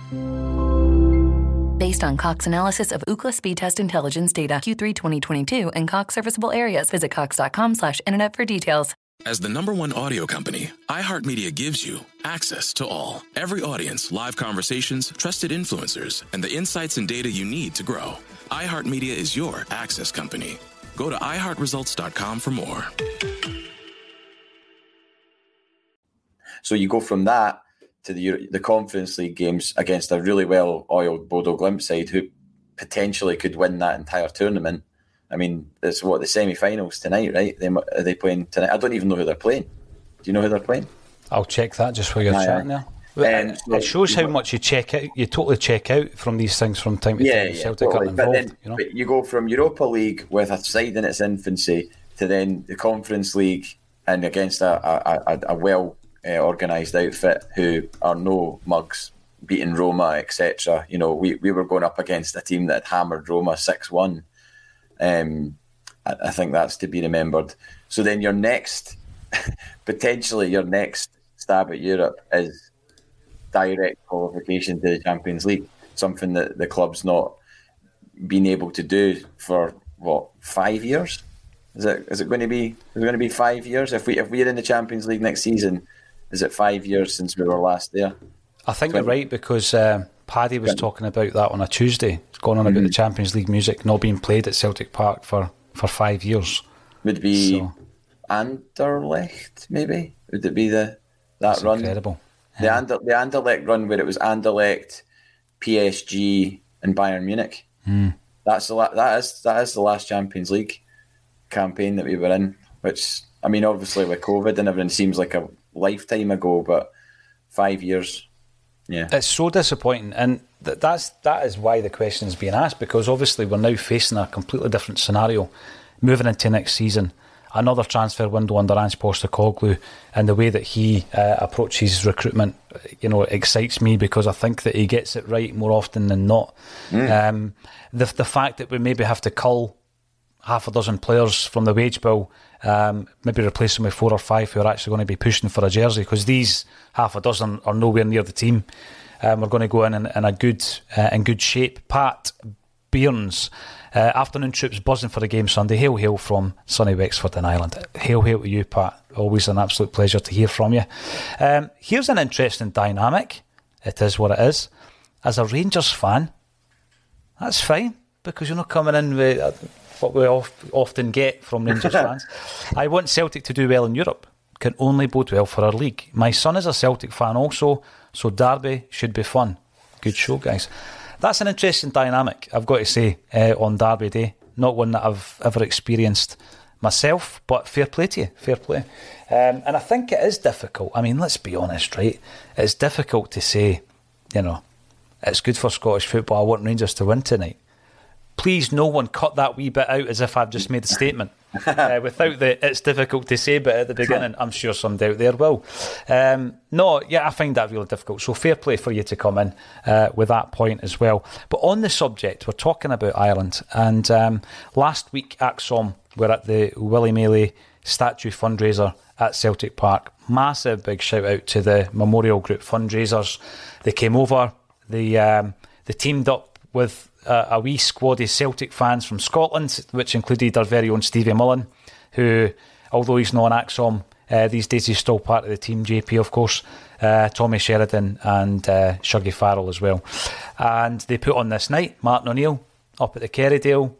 Based on Cox analysis of Ookla speed test intelligence data Q3 2022 and Cox serviceable areas, visit cox.com slash internet for details. As the number one audio company, iHeartMedia gives you access to all. Every audience, live conversations, trusted influencers, and the insights and data you need to grow. iHeartMedia is your access company. Go to iHeartResults.com for more. So you go from that to the the Conference League games against a really well oiled Bodo Glimt side who potentially could win that entire tournament. I mean, it's what the semi-finals tonight, right? They are they playing tonight? I don't even know who they're playing. Do you know who they're playing? I'll check that just while you're Aye, chatting there. Um, it shows how much you check out. You totally check out from these things from time to Yeah, time. yeah. Celtic totally. are But then you know? but you go from Europa League with a side in its infancy to then the Conference League and against a, a, a, a well uh, organised outfit who are no mugs, beating Roma, etc. You know, we, we were going up against a team that hammered Roma 6 1. Um, I, I think that's to be remembered. So then your next, potentially your next stab at Europe is direct qualification to the Champions League, something that the club's not been able to do for what five years. Is it is it going to be is it going to be five years if we if we're in the Champions League next season? Is it five years since we were last there? I think you're right because um, Paddy was talking about that on a Tuesday. It's going on about Mm-hmm. the Champions League music not being played at Celtic Park for, for five years. Would be So- Anderlecht maybe? Would it be the that That's run? incredible. The Ander, the Anderlecht run where it was Anderlecht, PSG, and Bayern Munich. Hmm. That's the la- that is that is the last Champions League campaign that we were in. Which I mean, obviously with COVID and everything seems like a lifetime ago, but five years, yeah. It's so disappointing, and th- that's that is why the question is being asked because obviously we're now facing a completely different scenario, moving into next season, another transfer window under Ange Postecoglou, and the way that he uh, approaches recruitment, you know, excites me because I think that he gets it right more often than not. Um, the the fact that we maybe have to cull half a dozen players from the wage bill, um, maybe replace them with four or five who are actually going to be pushing for a jersey because these half a dozen are nowhere near the team. Um, we're going to go in in, in a good uh, in good shape. Pat Bearns, uh, afternoon troops buzzing for the game Sunday. Hail, hail from sunny Wexford in Ireland. Hail, hail to you, Pat. Always an absolute pleasure to hear from you. Um, here's an interesting dynamic. It is what it is. As a Rangers fan, That's fine because you're not coming in with uh, what we often get from Rangers fans. I want Celtic to do well in Europe. Can only bode well for our league. My son is a Celtic fan also, so Derby should be fun. Good show, guys. That's an interesting dynamic, I've got to say, uh, on Derby Day. Not one that I've ever experienced myself, but fair play to you, fair play. Um, and I think it is difficult. I mean, let's be honest, right? It's difficult to say, you know, it's good for Scottish football. I want Rangers to win tonight. Please, no one cut that wee bit out as if I've just made a statement. Uh, without the it's difficult to say but at the beginning, I'm sure somebody out there will. Um, no, yeah, I find that really difficult. So fair play for you to come in uh, with that point as well. But on the subject, we're talking about Ireland. And um, last week, ACSOM were at the Willie Maley statue fundraiser at Celtic Park. Massive big shout out to the Memorial Group fundraisers. They came over, they, um, they teamed up with uh, a wee squad of Celtic fans from Scotland, which included our very own Stevie Mullen, who, although he's not an ACSOM, uh, these days he's still part of the team, JP, of course. Uh, Tommy Sheridan and uh, Shuggy Farrell as well. And they put on this night, Martin O'Neill up at the Kerrydale.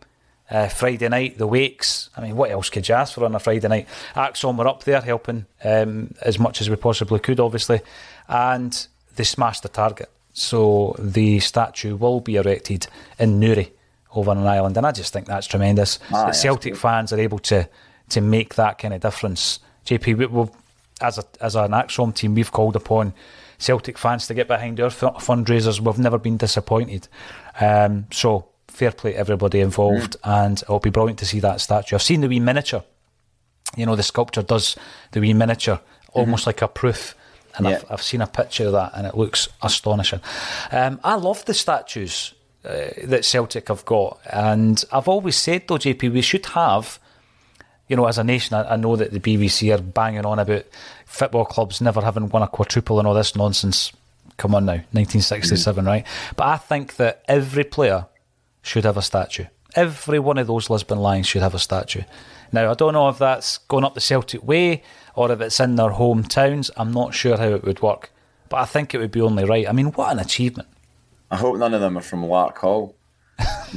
Uh, Friday night, the Wakes. I mean, what else could you ask for on a Friday night? ACSOM were up there helping um, as much as we possibly could, obviously. And they smashed the target. So the statue will be erected in Newry over on Ireland. And I just think that's tremendous. Ah, that Celtic fans are able to to make that kind of difference. JP, we, we've, as, a, as an ACSOM team, we've called upon Celtic fans to get behind our f- fundraisers. We've never been disappointed. Um, so fair play to everybody involved, mm. and it'll be brilliant to see that statue. I've seen the wee miniature. You know, the sculptor does the wee miniature, almost mm-hmm. like a proof. And yeah. I've, I've, seen a picture of that, and it looks astonishing. Um, I love the statues uh, that Celtic have got, and I've always said though, JP, we should have. You know, as a nation, I, I know that the BBC are banging on about football clubs never having won a quadruple and all this nonsense. Come on now, 1967, mm. right? But I think that every player should have a statue. Every one of those Lisbon Lions should have a statue. Now, I don't know if that's going up the Celtic way or if it's in their hometowns. I'm not sure how it would work, but I think it would be only right. I mean, what an achievement! I hope none of them are from Larkhall.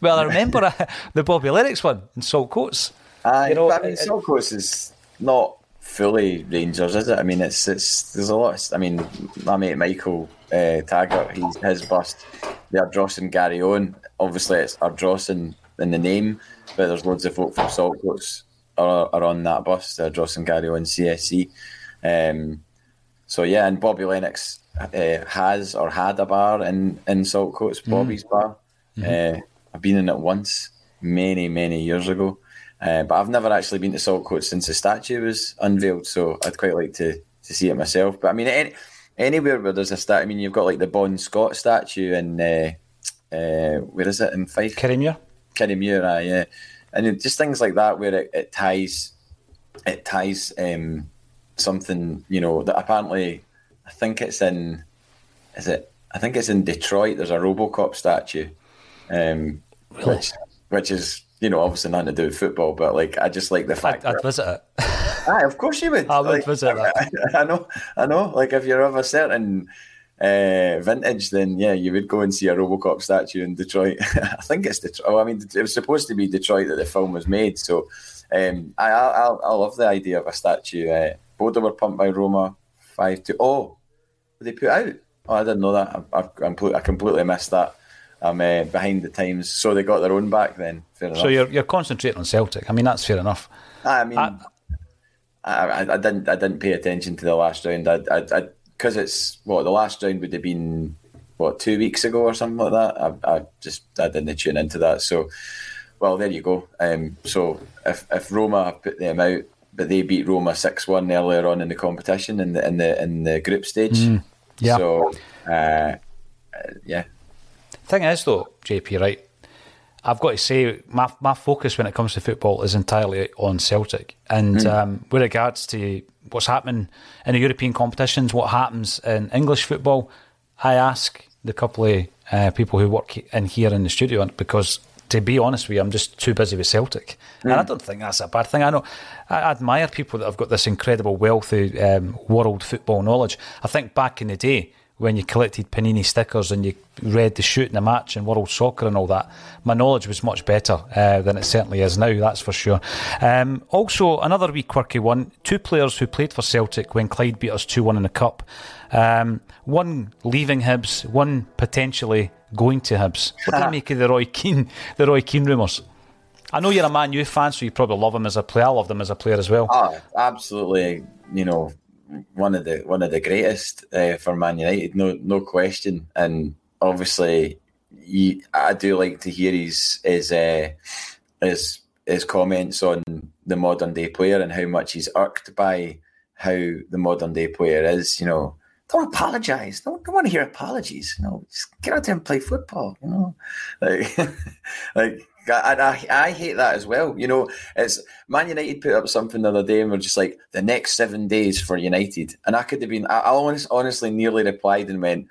well, I remember uh, the Bobby Lennox one in Saltcoats. Uh, you know, I mean, Saltcoats is not fully Rangers, is it? I mean, it's it's there's a lot. Of, I mean, my mate Michael uh, Taggart, he's his bust. The Garryowen, Obviously, it's Ardrossan in the name, but there's loads of folk from Saltcoats are, are on that bus. The Ardrossan Garryowen CSC. Um, so yeah, and Bobby Lennox uh, has or had a bar in in Saltcoats, mm. Bobby's mm. bar. Mm-hmm. Uh, I've been in it once, many many years ago. Uh, but I've never actually been to Saltcoats since the statue was unveiled, so I'd quite like to to see it myself. But I mean, any, anywhere where there's a statue, I mean, you've got like the Bon Scott statue in uh, uh, where is it in Fife? Kirriemuir, uh, yeah, and just things like that where it, it ties it ties um, something you know that apparently I think it's in is it I think it's in Detroit. There's a RoboCop statue, um, really? which which is you know, obviously nothing to do with football, but like I just like the fact. I'd, I'd visit it. Aye, of course you would. I would like, visit that. I, I, know, I know. Like if you're of a certain uh, vintage, then yeah, you would go and see a RoboCop statue in Detroit. I think it's Detroit. Oh, I mean, it was supposed to be Detroit that the film was made. So um, I, I, I love the idea of a statue. Uh, Bodo were pumped by Roma five two. Oh, they put out. Oh, I didn't know that. I, I, I completely missed that. I'm uh, behind the times. So they got their own back then. Fair so you're you're concentrating on Celtic. I mean, that's fair enough. I mean, I, I, I didn't I didn't pay attention to the last round. I I because it's what the last round would have been what two weeks ago or something like that. I, I just I didn't tune into that. So, well, there you go. Um, so if if Roma put them out, but they beat Roma six one earlier on in the competition in the in the in the group stage. Mm, yeah. So, uh, yeah, Thing is, though, JP, right? I've got to say, my my focus when it comes to football is entirely on Celtic, and mm. um, with regards to what's happening in the European competitions, what happens in English football, I ask the couple of uh, people who work in here in the studio because. To be honest with you, I'm just too busy with Celtic, mm. and I don't think that's a bad thing. I know I admire people that have got this incredible wealth of um, world football knowledge. I think back in the day, when you collected Panini stickers and you read the shoot in the match and World Soccer and all that, my knowledge was much better uh, than it certainly is now, that's for sure. Um, also, another wee quirky one two players who played for Celtic when Clyde beat us 2 1 in the Cup. Um, one leaving Hibs, one potentially going to Hibs. What do you make of the Roy Keane, the Roy Keane rumours? I know you're a Man U fan, so you probably love him as a player. I love him as a player as well. Oh, absolutely. You know, one of the one of the greatest uh, for Man United, no no question. And obviously, he, I do like to hear his his uh, his his comments on the modern day player and how much he's irked by how the modern day player is. You know, don't apologize. Don't, don't want to hear apologies. You know, just get out there and play football. You know, like like I, I, I, hate that as well. You know, it's Man United put up something the other day and we're just like the next seven days for United, and I could have been. I, I honest, honestly nearly replied and went,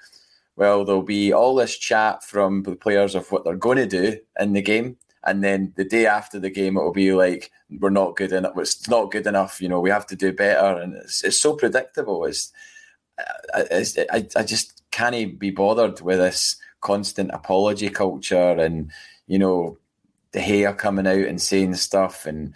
"Well, there'll be all this chat from the players of what they're going to do in the game." And then the day after the game, it will be like we're not good enough. It's not good enough. You know, we have to do better, and it's, it's so predictable. It's, it's I, I just can't be bothered with this constant apology culture, and you know, De Gea coming out and saying stuff, and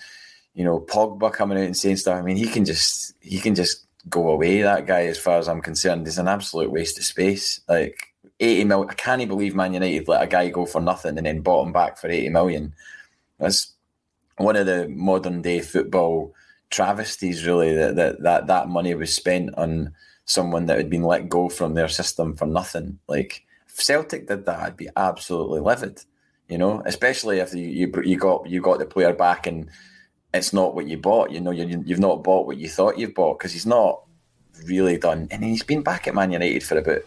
you know Pogba coming out and saying stuff. I mean, he can just he can just go away. That guy, as far as I'm concerned, is an absolute waste of space. Like eighty mil, I can't believe Man United let a guy go for nothing and then bought him back for eighty million. That's one of the modern day football travesties. Really, that that that, that money was spent on someone that had been let go from their system for nothing. Like if Celtic did that, I'd be absolutely livid you know, especially if you, you you got you got the player back and it's not what you bought. You know, you, you've not bought what you thought you've bought because he's not really done. And he's been back at Man United for about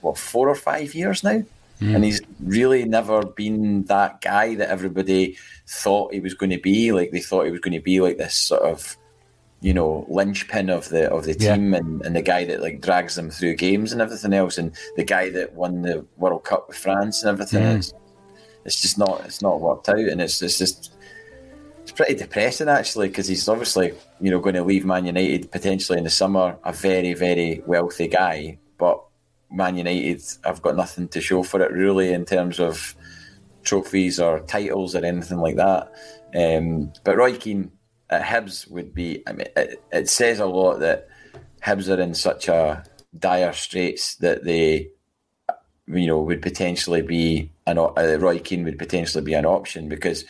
what four or five years now, mm. and he's really never been that guy that everybody thought he was going to be. Like they thought he was going to be like this sort of you know linchpin of the of the team yeah. and, and the guy that like drags them through games and everything else and the guy that won the World Cup with France and everything. Mm it's just not it's not worked out, and it's it's just it's pretty depressing actually because he's obviously you know going to leave Man United potentially in the summer, a very very wealthy guy, but Man United have got nothing to show for it really in terms of trophies or titles or anything like that. Um, but Roy Keane at Hibs would be. I mean, it, it says a lot that Hibs are in such a dire straits that they you know, would potentially be an uh, Roy Keane would potentially be an option because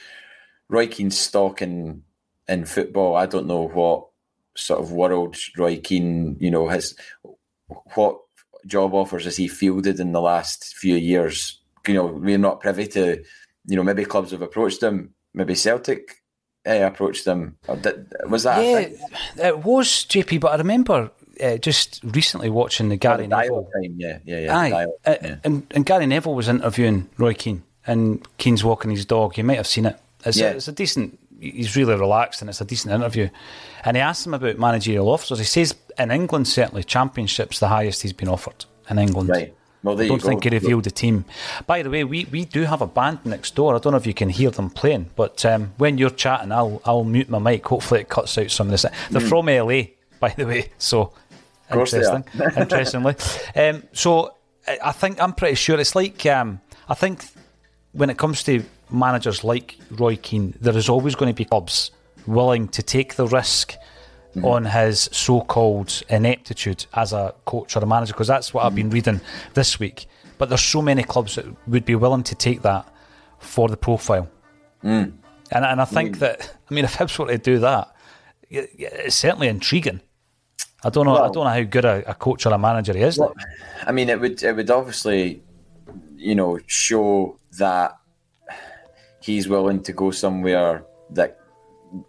Roy Keane's stock in in football. I don't know what sort of world Roy Keane, you know, has what job offers has he fielded in the last few years. You know, we're not privy to. You know, maybe clubs have approached him. Maybe Celtic uh, approached them. Was that? Yeah, it was JP. But I remember uh, just recently watching the Gary oh, the Neville. Time, yeah, yeah, yeah. Aye, dial, uh, yeah. And, and Gary Neville was interviewing Roy Keane, and Keane's walking his dog. You might have seen it. It's, yeah. a, it's a decent. He's really relaxed, and it's a decent interview. And he asked him about managerial offers. He says in England, certainly championships the highest he's been offered in England. Right. Well, I don't think he revealed the team. By the way, we, we do have a band next door. I don't know if you can hear them playing, but um, when you're chatting, I'll I'll mute my mic. Hopefully, it cuts out some of this. They're mm. from LA, by the way, so Interesting. Interestingly, um, so I think I'm pretty sure it's like um, I think when it comes to managers like Roy Keane, there is always going to be clubs willing to take the risk mm-hmm. on his so-called ineptitude as a coach or a manager, because that's what mm-hmm. I've been reading this week. But there's so many clubs that would be willing to take that for the profile, mm. and and I think mm. that I mean if Hibs were to do that, it's certainly intriguing. I don't know. Well, I don't know how good a, a, coach or a manager he is. Well, I mean, it would it would obviously, you know, show that he's willing to go somewhere that,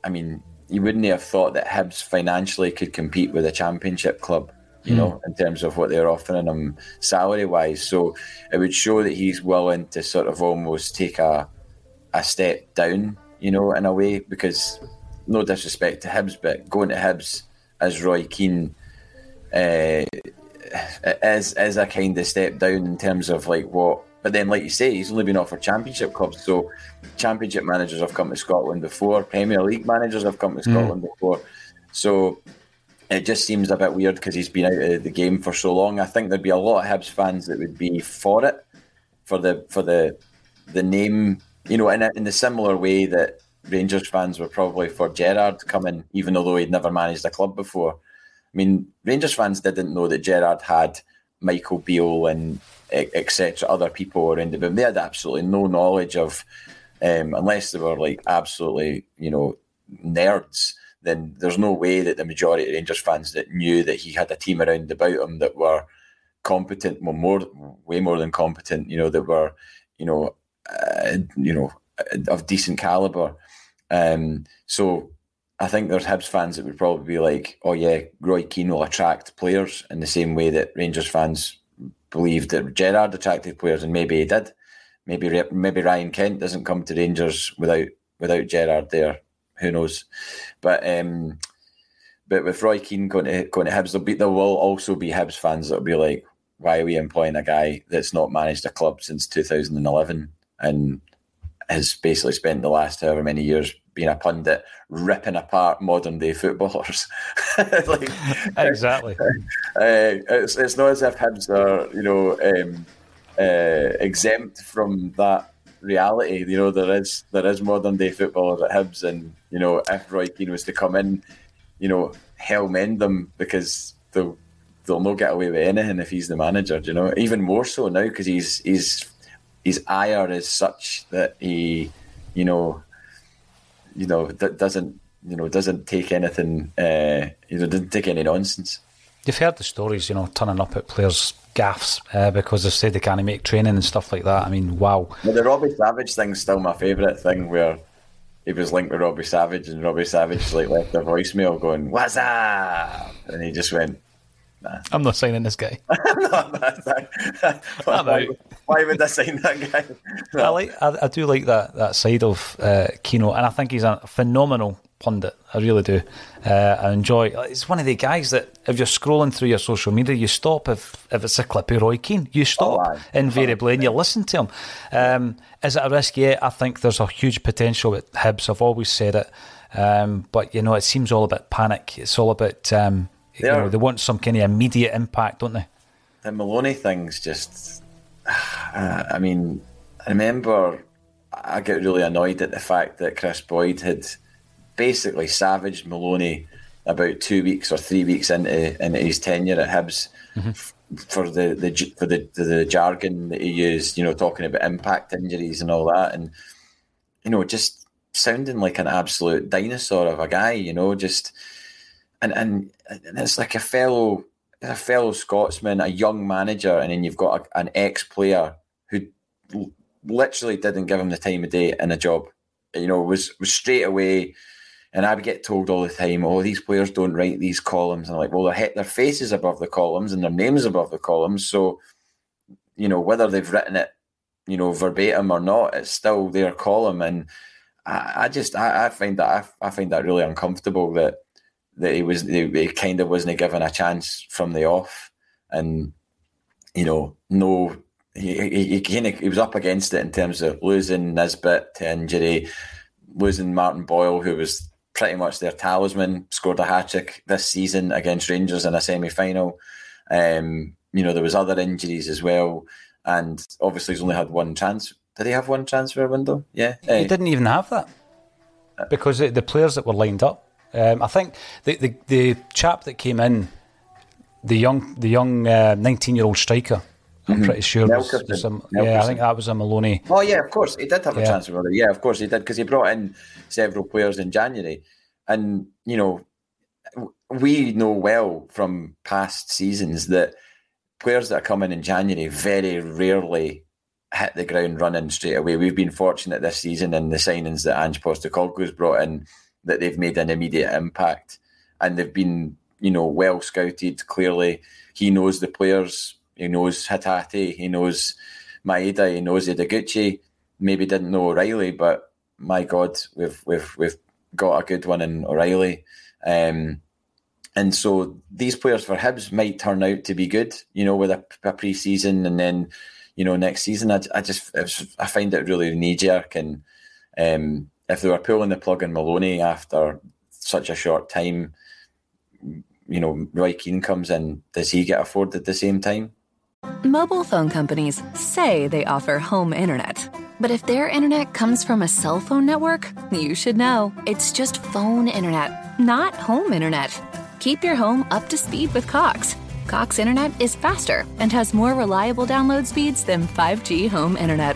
I mean, you wouldn't have thought that Hibs financially could compete with a championship club. You mm. know, in terms of what they're offering him salary wise, so it would show that he's willing to sort of almost take a a step down. You know, in a way, because no disrespect to Hibs, but going to Hibs as Roy Keane uh, is is a kind of step down in terms of like what. But then, like you say, he's only been offered championship clubs. So, championship managers have come to Scotland before. Premier League managers have come to hmm. Scotland mm. before. So, it just seems a bit weird because he's been out of the game for so long. I think there'd be a lot of Hibs fans that would be for it, for the for the the name, you know, in a, in the similar way that Rangers fans were probably for Gerrard coming, even although he'd never managed a club before. I mean, Rangers fans didn't know that Gerrard had Michael Beale and etc. Other people around him, but they had absolutely no knowledge of, um, unless they were like absolutely, you know, nerds then there's no way that the majority of Rangers fans that knew that he had a team around about him that were competent, well, more, way more than competent, you know, that were, you know, uh, you know, of decent caliber. Um, so I think there's Hibs fans that would probably be like, oh yeah, Roy Keane will attract players in the same way that Rangers fans believed that Gerrard attracted players, and maybe he did. Maybe maybe Ryan Kent doesn't come to Rangers without without Gerrard there who knows? But um, but with Roy Keane going to going to Hibs, there'll be there will also be Hibs fans that'll be like, why are we employing a guy that's not managed a club since 2011 and has basically spent the last however many years being a pundit ripping apart modern day footballers. like, exactly. Uh, it's it's not as if Hibs are you know um, uh, exempt from that reality. You know, there is there is modern day footballers at Hibs, and you know, if Roy Keane was to come in, you know, hell mend them because they'll they'll not get away with anything if he's the manager. You know, even more so now because he's he's his ire is such that he, you know, you know that doesn't you know doesn't take anything. Uh, you know, doesn't take any nonsense. You've heard the stories, you know, turning up at players' gaffs uh, because they've said they can't make training and stuff like that. I mean, wow. Well, the Robbie Savage thing's still my favourite thing where he was linked with Robbie Savage and Robbie Savage like left a voicemail going, What's up? And he just went. I'm not signing this guy. why, why, would I sign that guy? No. I like. I, I, do like that that side of uh, Keno, and I think he's a phenomenal pundit. I really do. Uh, I enjoy. It's one of the guys that if you're scrolling through your social media, you stop if if it's a clip of Roy Keane. You stop oh, invariably and you listen to him. Um, is it a risk? Yeah, I think there's a huge potential with Hibs. I've always said it, um, but you know, it seems all about panic. It's all about um, you know, they want some kind of immediate impact, don't they? The Maloney thing's just. Uh, I mean, I remember I get really annoyed at the fact that Kris Boyd had basically savaged Maloney about two weeks or three weeks into, into his tenure at Hibs mm-hmm. f- for the, the for the, the, the jargon that he used, you know, talking about impact injuries and all that, and you know, just sounding like an absolute dinosaur of a guy, you know, just and and, and it's like a fellow a fellow Scotsman, a young manager, and then you've got a, an ex player who literally didn't give him the time of day in a job. You know, was was straight away and I would get told all the time, "Oh, these players don't write these columns." And I'm like, "Well, their their faces above the columns and their names above the columns, so you know whether they've written it, you know, verbatim or not, it's still their column." And I, I just I, I, find that I, I, find that really uncomfortable that that he was he, he kind of wasn't given a chance from the off, and you know, no he, he, he, he was up against it in terms of losing Nisbet to injury, losing Martin Boyle, who was pretty much their talisman, scored a hat trick this season against Rangers in a semi final. Um, you know, there was other injuries as well. And obviously he's only had one chance. Did he have one transfer window? Yeah. He uh, didn't even have that. Because the players that were lined up. Um, I think the, the the chap that came in, the young the young nineteen uh, year old striker, I'm mm-hmm. pretty sure. Was, was a, yeah, I think that was a Maloney. Oh yeah, of course he did have a yeah. transfer window. Yeah, of course he did because he brought in several players in January, and you know we know well from past seasons that players that are coming in January very rarely hit the ground running straight away. We've been fortunate this season in the signings that Ange Postecoglou's brought in that they've made an immediate impact and they've been you know well scouted. Clearly, he knows the players he knows Hatate, he knows Maeda, he knows Ideguchi. Maybe didn't know O'Riley, but my God, we've we've we've got a good one in O'Riley. Um, and so these players for Hibs might turn out to be good, you know, with a, a pre-season and then, you know, next season. I, I just I find it really knee jerk, and um, if they were pulling the plug in Maloney after such a short time, you know, Roy Keane comes in, does he get afforded the same time? Mobile phone companies say they offer home internet. But if their internet comes from a cell phone network, you should know. It's just phone internet, not home internet. Keep your home up to speed with Cox. Cox internet is faster and has more reliable download speeds than 5G home internet.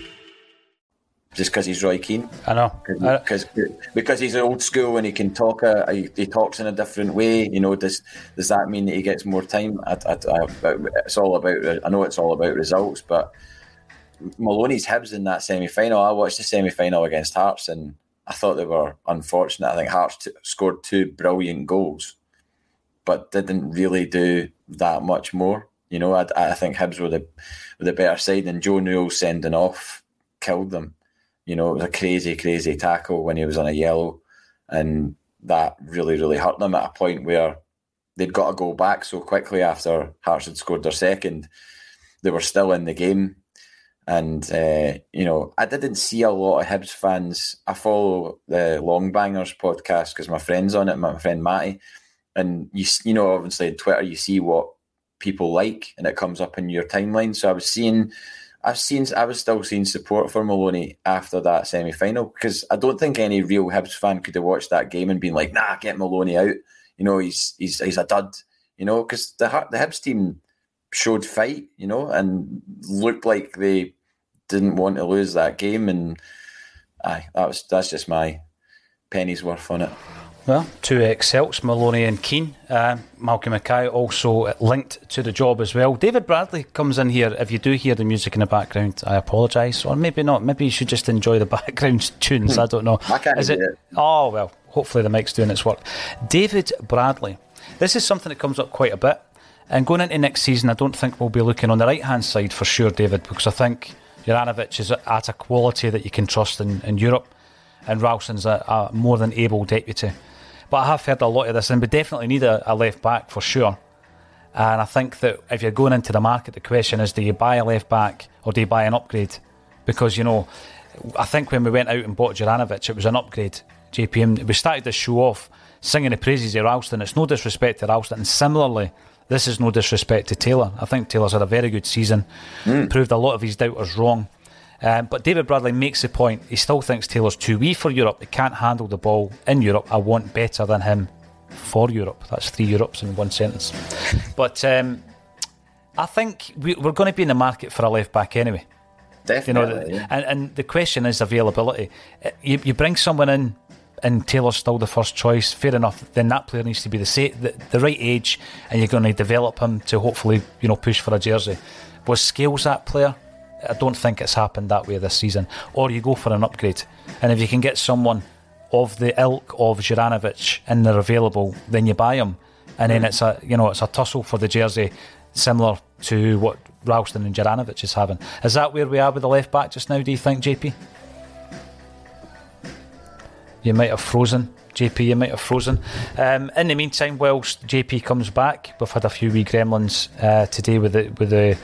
just because he's Roy Keane. I know because because he's old school and he can talk a, he, he, talks in a different way. You know, does does that mean that he gets more time? I, I, I, it's all about. I know it's all about results, but Maloney's Hibs in that semi final. I watched the semi final against Hearts and I thought they were unfortunate. I think Hearts t- scored two brilliant goals, but didn't really do that much more. You know, I, I think Hibs were the were the better side, and Joe Newell sending off killed them you know, it was a crazy, crazy tackle when he was on a yellow, and that really, really hurt them at a point where they'd got to go back so quickly after Hearts had scored their second. They were still in the game. And, uh, you know, I didn't see a lot of Hibs fans. I follow the Long Bangers podcast because my friend's on it, my friend Matty. And, you, you know, obviously on Twitter, you see what people like and it comes up in your timeline. So I was seeing I've seen I was still seeing support for Maloney after that semi final because I don't think any real Hibs fan could have watched that game and been like, nah, get Maloney out. You know, he's he's he's a dud. You know, because the the Hibs team showed fight. You know, and looked like they didn't want to lose that game. And aye, that was that's just my penny's worth on it. Well, two ex-Celts, Maloney and Keane. Uh, Malcolm Mackay also linked to the job as well. David Bradley comes in here. If you do hear the music in the background, I apologise. Or maybe not. Maybe you should just enjoy the background tunes. I don't know. I can't is it, it? Oh, well, hopefully the mic's doing its work. David Bradley. This is something that comes up quite a bit. And going into next season, I don't think we'll be looking on the right-hand side for sure, David, because I think Juranovic is at a quality that you can trust in, in Europe. And Ralston's a, a more than able deputy. But I have heard a lot of this, and we definitely need a, a left back for sure. And I think that if you're going into the market, the question is do you buy a left back or do you buy an upgrade? Because, you know, I think when we went out and bought Juranovic, it was an upgrade. JPM, we started to show off singing the praises of Ralston. It's no disrespect to Ralston. And similarly, this is no disrespect to Taylor. I think Taylor's had a very good season, mm. proved a lot of his doubters wrong. Um, but David Bradley makes the point. He still thinks Taylor's too wee for Europe. He can't handle the ball in Europe. I want better than him for Europe. That's three Europes in one sentence. But um, I think we, are going to be in the market for a left back anyway. Definitely. You know, and, and the question is availability. Uh, you, you bring someone in and Taylor's still the first choice, fair enough. Then that player needs to be the, sa- the, the right age, and you're going to develop him to hopefully you know push for a jersey. Was Scales that player? I don't think it's happened that way this season. Or you go for an upgrade, and if you can get someone of the ilk of Juranovic and they're available, then you buy them, and then it's a you know it's a tussle for the jersey, similar to what Ralston and Juranovic is having. Is that where we are with the left back just now? Do you think, JP? You might have frozen. JP, you might have frozen. Um, in the meantime, whilst JP comes back, we've had a few wee gremlins uh, today with the with the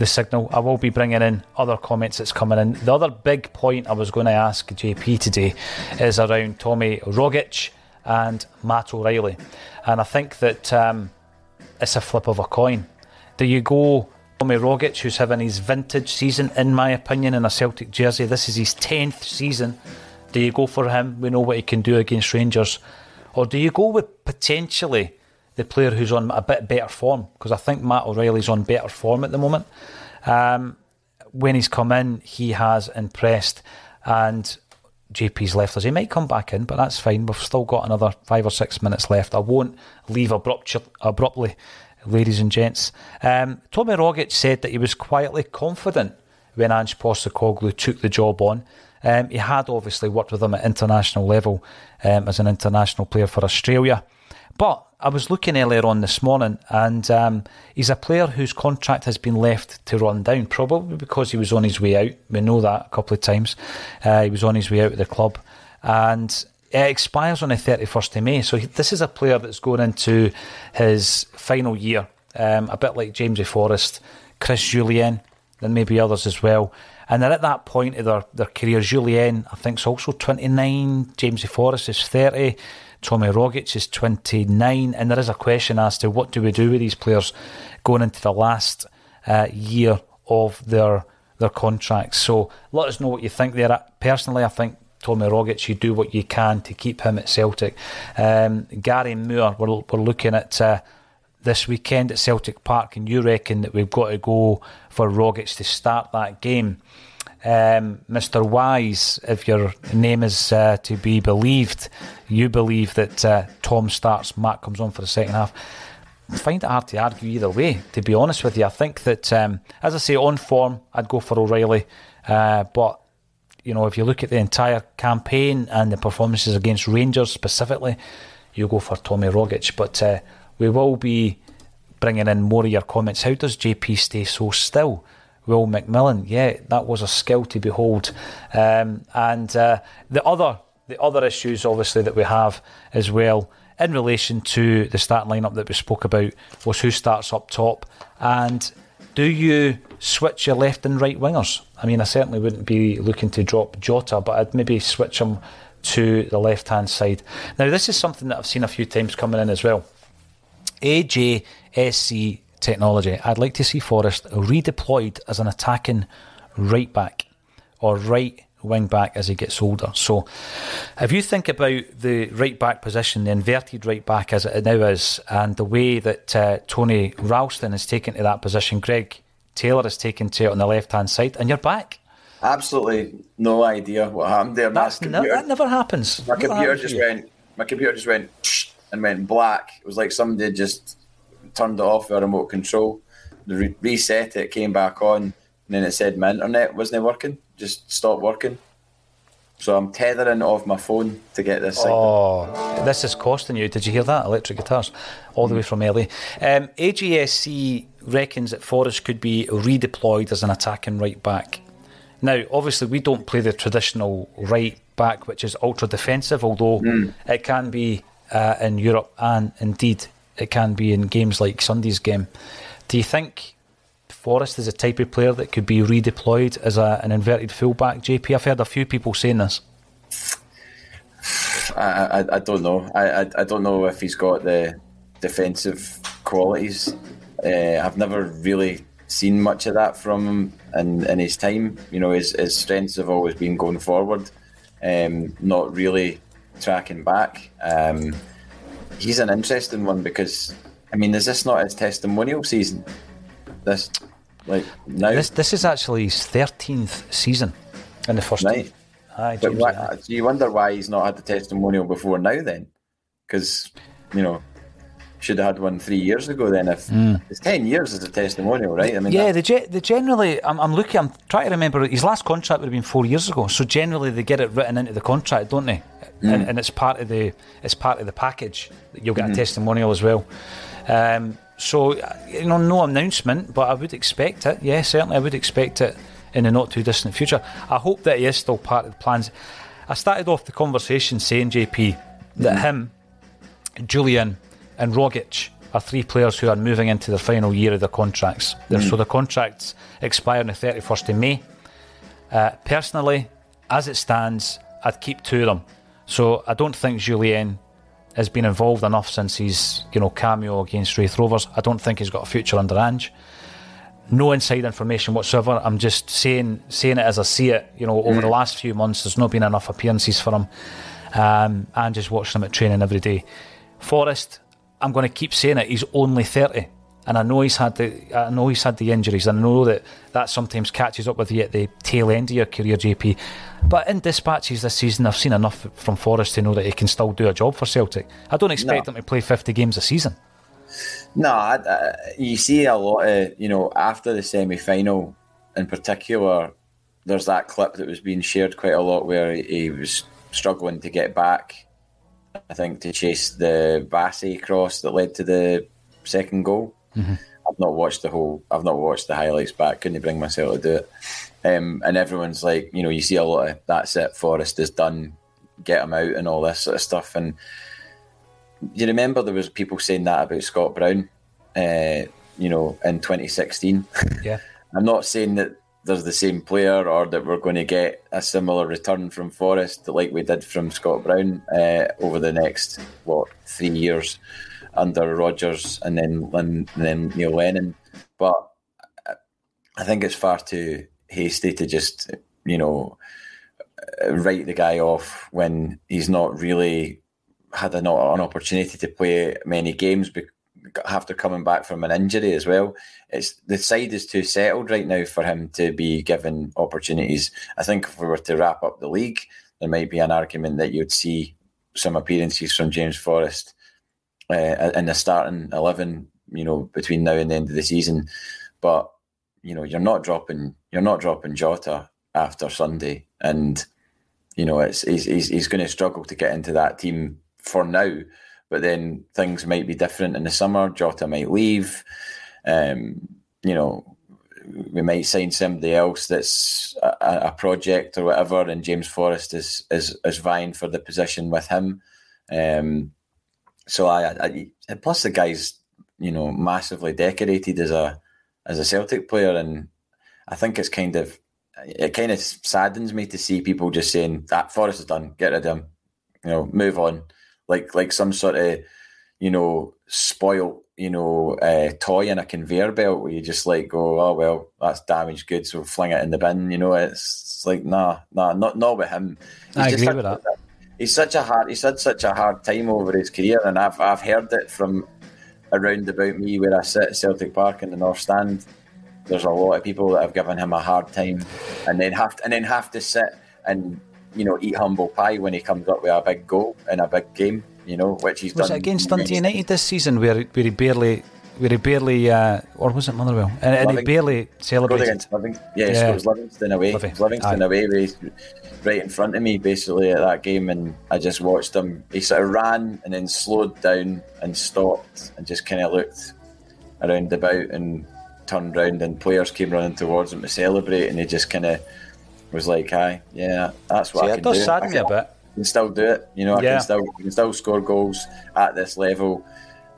the signal. I will be bringing in other comments that's coming in. The other big point I was going to ask JP today is around Tommy Rogic and Matt O'Riley. And I think that um, it's a flip of a coin. Do you go Tommy Rogic, who's having his vintage season, in my opinion, in a Celtic jersey? This is his 10th season. Do you go for him? We know what he can do against Rangers. Or do you go with potentially the player who's on a bit better form because I think Matt O'Riley's on better form at the moment. Um, when he's come in, he has impressed, and JP's left us. He might come back in, but that's fine. We've still got another five or six minutes left. I won't leave abrupt, abruptly ladies and gents. Um, Tommy Rogic said that he was quietly confident when Ange Postecoglou took the job on. Um, he had obviously worked with him at international level um, as an international player for Australia. But I was looking earlier on this morning, and um, he's a player whose contract has been left to run down, probably because he was on his way out. We know that a couple of times. Uh, he was on his way out of the club, and it expires on the 31st of May. So he, this is a player that's going into his final year, um, a bit like Jamesy Forrest, Chris Jullien, and maybe others as well. And they're at that point of their, their career. Jullien, I think, is also 29. Jamesy Forrest is 30. Tommy Rogic is 29. And there is a question as to what do we do with these players going into the last uh, year of their their contracts. So let us know what you think there. Personally, I think Tommy Rogic, you do what you can to keep him at Celtic. Um, Gary Moore, we're, we're looking at uh, this weekend at Celtic Park, and you reckon that we've got to go for Rogic to start that game. Um, Mr. Wise, if your name is uh, to be believed, you believe that uh, Tom starts, Matt comes on for the second half. I find it hard to argue either way, to be honest with you. I think that, um, as I say, on form, I'd go for O'Riley. Uh, but, you know, if you look at the entire campaign and the performances against Rangers specifically, you go for Tommy Rogic. But uh, we will be bringing in more of your comments. How does JP stay so still? Will McMillan, yeah, that was a skill to behold. Um, and uh, the other the other issues, obviously, that we have as well in relation to the starting lineup that we spoke about was who starts up top and do you switch your left and right wingers? I mean, I certainly wouldn't be looking to drop Jota, but I'd maybe switch him to the left hand side. Now, this is something that I've seen a few times coming in as well. AJSC technology. I'd like to see Forrest redeployed as an attacking right back or right wing back as he gets older. So, if you think about the right back position, the inverted right back as it now is, and the way that uh, Tony Ralston has taken to that position, Greg Taylor has taken to it on the left hand side, and you're back. Absolutely no idea what happened there. That's no, that never happens. My never computer happens just went. My computer just went and went black. It was like somebody just turned it off with a remote control. The re- reset it, came back on, and then it said my internet wasn't working. Just stopped working. So I'm tethering off my phone to get this. Oh, this is costing you. Did you hear that? Electric guitars, all the way from LA. Um, AGSC reckons that Forrest could be redeployed as an attacking right back. Now, obviously, we don't play the traditional right back, which is ultra defensive, although Mm. it can be uh, in Europe and indeed it can be in games like Sunday's game. Do you think Forrest is a type of player that could be redeployed as a, an inverted fullback? JP, I've heard a few people saying this. I, I, I don't know. I, I, I don't know if he's got the defensive qualities. Uh, I've never really seen much of that from him in, in his time. You know, his, his strengths have always been going forward, um, not really tracking back. Um, he's an interesting one because, I mean, is this not his testimonial season? This, like, now? This this is actually his thirteenth season in the first Right. Aye, why, do you wonder why he's not had the testimonial before now then? Because, you know, should have had one three years ago then. If Mm. It's 10 years as a testimonial, right? I mean, yeah, they, ge- they generally. I'm, I'm looking. I'm trying to remember. His last contract would have been four years ago. So generally, they get it written into the contract, don't they? And, Mm. and it's part of the it's part of the package. that You'll get Mhm. a testimonial as well. Um, so you know, no announcement, but I would expect it. Yeah, certainly, I would expect it in the not too distant future. I hope that he is still part of the plans. I started off the conversation saying, JP, that Mm. him, Jullien, and Rogic are three players who are moving into their final year of their contracts. Mm. So the contracts expire on the 31st of May. Uh, personally, as it stands, I'd keep two of them. So I don't think Jullien has been involved enough since his you know cameo against Raith Rovers. I don't think he's got a future under Ange. No inside information whatsoever. I'm just saying saying it as I see it. You know, over the last few months, there's not been enough appearances for him. Um, and just watching him at training every day. Forrest, I'm going to keep saying it. He's only 30, and I know he's had the I know he's had the injuries, and I know that that sometimes catches up with you at the tail end of your career, JP. But in dispatches this season, I've seen enough from Forrest to know that he can still do a job for Celtic. I don't expect No. him to play 50 games a season. No, I, I, you see a lot of you know after the semi final, in particular. There's that clip that was being shared quite a lot where he, he was struggling to get back. I think to chase the Bassey cross that led to the second goal. Mm-hmm. I've not watched the whole. I've not watched the highlights back. Couldn't bring myself to do it. Um, and everyone's like, you know, you see a lot of that's it. Forrest is done. Get him out and all this sort of stuff. And you remember there was people saying that about Scott Brown. Uh, you know, in 2016. Yeah. I'm not saying that there's the same player or that we're going to get a similar return from Forrest like we did from Scott Brown uh, over the next what three years under Rodgers and then and then Neil Lennon. But I think it's far too hasty to just you know write the guy off when he's not really had an, an opportunity to play many games after coming back from an injury as well. It's the side is too settled right now for him to be given opportunities. I think if we were to wrap up the league, there might be an argument that you'd see some appearances from James Forrest uh, in the starting eleven. You know, between now and the end of the season, but you know, you're not dropping you're not dropping Jota after Sunday, and you know, it's he's he's, he's going to struggle to get into that team for now but then things might be different in the summer. Jota might leave. Um, you know, we might sign somebody else that's a, a, project or whatever, and James Forrest is is is vying for the position with him. Um, so I, I plus the guy's you know massively decorated as a as a Celtic player, and I think it's kind of it kind of saddens me to see people just saying that Forrest is done, get rid of him, you know, move on like like some sort of you know spoiled you know uh, toy in a conveyor belt where you just like go oh well that's damaged goods so fling it in the bin you know? It's, it's like nah nah not not with him. He's I agree with that. he's such a hard he's had such a hard time over his career and I've I've heard it from around about me where I sit at Celtic Park in the North Stand. There's a lot of people that have given him a hard time and then have to, and then have to sit and you know, eat humble pie when he comes up with a big goal in a big game, you know, which he's was done. it against Dundee United this season where, where he barely, where he barely, uh, or was it Motherwell? And, and he barely celebrated. Against Livingston. Yeah, yeah. Was Livingston away. Livy. Livingston Aye. away, right in front of me basically at that game, and I just watched him. He sort of ran and then slowed down and stopped and just kind of looked around about and turned round, and players came running towards him to celebrate, and he just kind of was like, "Hi, yeah, that's what See, I can it does do. sadden me a bit. I can still do it. You know, I yeah. can still I can still score goals at this level.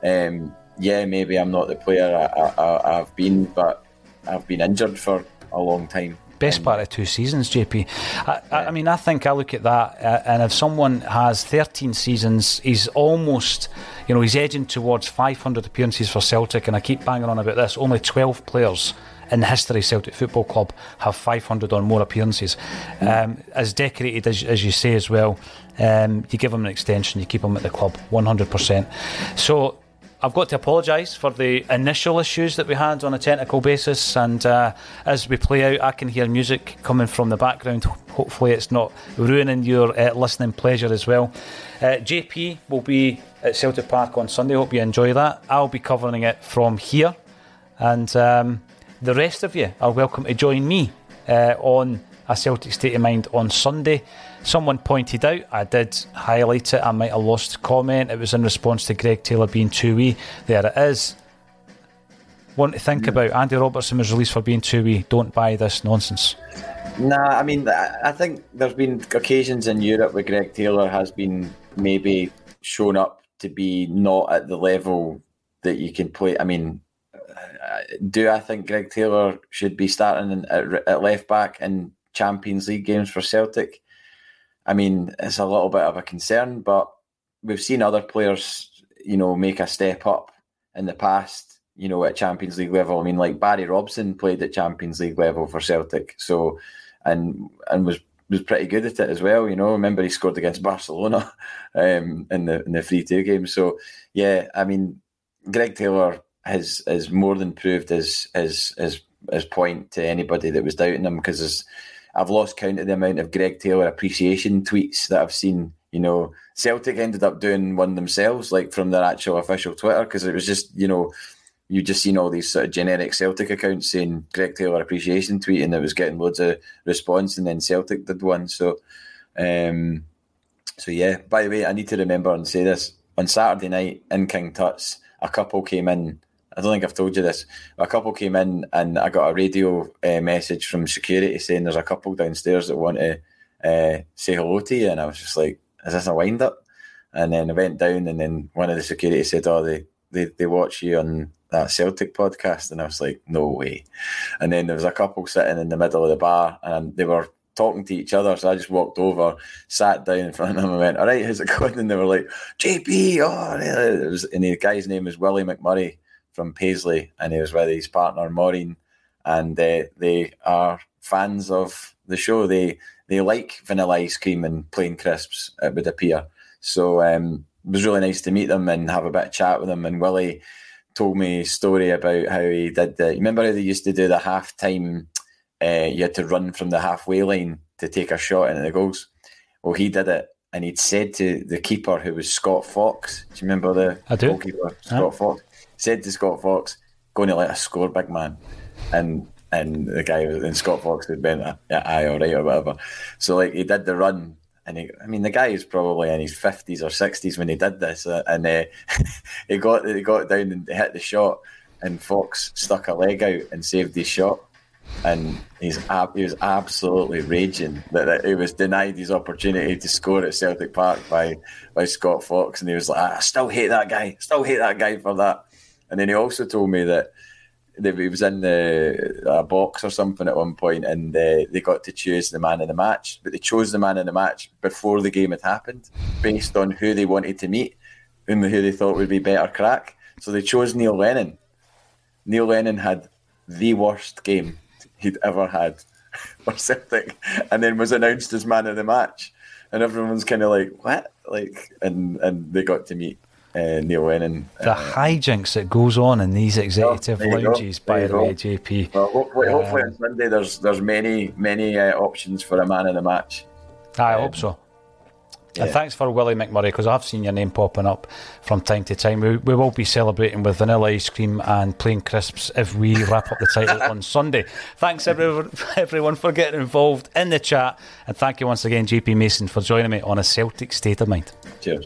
Um, yeah, maybe I'm not the player I, have been, but I've been injured for a long time. Best um, part of two seasons, JP. I, yeah. I, mean, I think I look at that, uh, and if someone has 13 seasons, he's almost, you know, he's edging towards 500 appearances for Celtic, and I keep banging on about this. Only 12 players in the history of Celtic Football Club have 500 or more appearances. Um, as decorated as, as you say as well, um, you give him an extension, you keep him at the club 100%. So I've got to apologise for the initial issues that we had on a technical basis, and uh, as we play out, I can hear music coming from the background. Hopefully, it's not ruining your uh, listening pleasure as well. Uh, JP will be at Celtic Park on Sunday. Hope you enjoy that. I'll be covering it from here, and um, the rest of you are welcome to join me uh, on a Celtic State of Mind on Sunday. Someone pointed out, I did highlight it, I might have lost comment. It was in response to Greg Taylor being too wee. There it is. One to think about Andy Robertson was released for being too wee. Don't buy this nonsense. Nah, I mean, I think there's been occasions in Europe where Greg Taylor has been maybe shown up to be not at the level that you can play. I mean, do I think Greg Taylor should be starting at, at left back in Champions League games for Celtic? I mean, it's a little bit of a concern, but we've seen other players, you know, make a step up in the past, you know, at Champions League level. I mean, like Barry Robson played at Champions League level for Celtic, so and and was was pretty good at it as well. You know, remember he scored against Barcelona um, in the in the three two game. So yeah, I mean, Greg Taylor has has more than proved his his his his point to anybody that was doubting him because I've lost count of the amount of Greg Taylor appreciation tweets that I've seen you know, Celtic ended up doing one themselves, like from their actual official Twitter, because it was just, you know, you just seen all these sort of generic Celtic accounts saying Greg Taylor appreciation tweet, and it was getting loads of response, and then Celtic did one. So, um, so yeah. By the way, I need to remember and say this on Saturday night in King Tut's, a couple came in. I don't think I've told you this. A couple came in, and I got a radio uh, message from security saying there's a couple downstairs that want to uh, say hello to you, and I was just like, "Is this a wind up?" And then I went down, and then one of the security said, "Oh, they they, they watch you on that Celtic podcast," and I was like, "No way!" And then there was a couple sitting in the middle of the bar, and they were talking to each other. So I just walked over, sat down in front of them, and went, "All right, how's it going?" And they were like, "JP, oh," it was, and the guy's name is Willie McMurray from Paisley, and he was with his partner Maureen, and uh, they are fans of the show. They they like vanilla ice cream and plain crisps. It would appear. So um, it was really nice to meet them and have a bit of chat with them. And Willie told me a story about how he did the. Remember how they used to do the half time? Uh, you had to run from the halfway line to take a shot into the goals. Well, he did it, and he'd said to the keeper, who was Scott Fox. Do you remember the I do. goalkeeper, Scott Fox? Said to Scott Fox, "Going to let us score, big man," and and the guy and Scott Fox had been yeah, aye, all right, or whatever. So like he did the run, and he, I mean, the guy is probably in his fifties or sixties when he did this, uh, and uh, he got he got down and hit the shot, and Fox stuck a leg out and saved his shot. And he's ab- he was absolutely raging that, that he was denied his opportunity to score at Celtic Park by by Scott Fox, and he was like, "I still hate that guy, still hate that guy for that." And then he also told me that that he was in the a box or something at one point, and uh, they got to choose the man of the match. But they chose the man of the match before the game had happened, based on who they wanted to meet and who they thought would be better crack. So they chose Neil Lennon. Neil Lennon had the worst game he'd ever had for Celtic, and then was announced as man of the match. And everyone's kind of like, "What?" Like, and and they got to meet uh, Neil Lennon. The hijinks that goes on in these executive there you go. lounges, by the way, JP. Well, hopefully, Um, hopefully on Sunday there's there's many many uh, options for a man of the match. I hope so. And thanks for Willie McMurray because I've seen your name popping up from time to time. We, we will be celebrating with vanilla ice cream and plain crisps if we wrap up the title on Sunday. Thanks everyone, everyone for getting involved in the chat, and thank you once again, JP Mason, for joining me on a Celtic State of Mind. Cheers.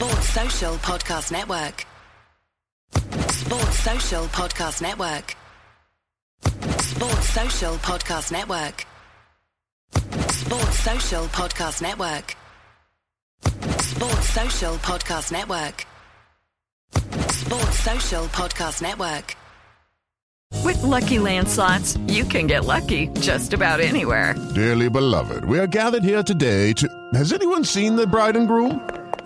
Sports Social Podcast Network. Sports Social Podcast Network. Sports Social Podcast Network. Sports Social Podcast Network. Sports Social Podcast Network. Sports Social Podcast Network. With Lucky Land slots, you can get lucky just about anywhere. Dearly beloved, we are gathered here today to. Has anyone seen the bride and groom?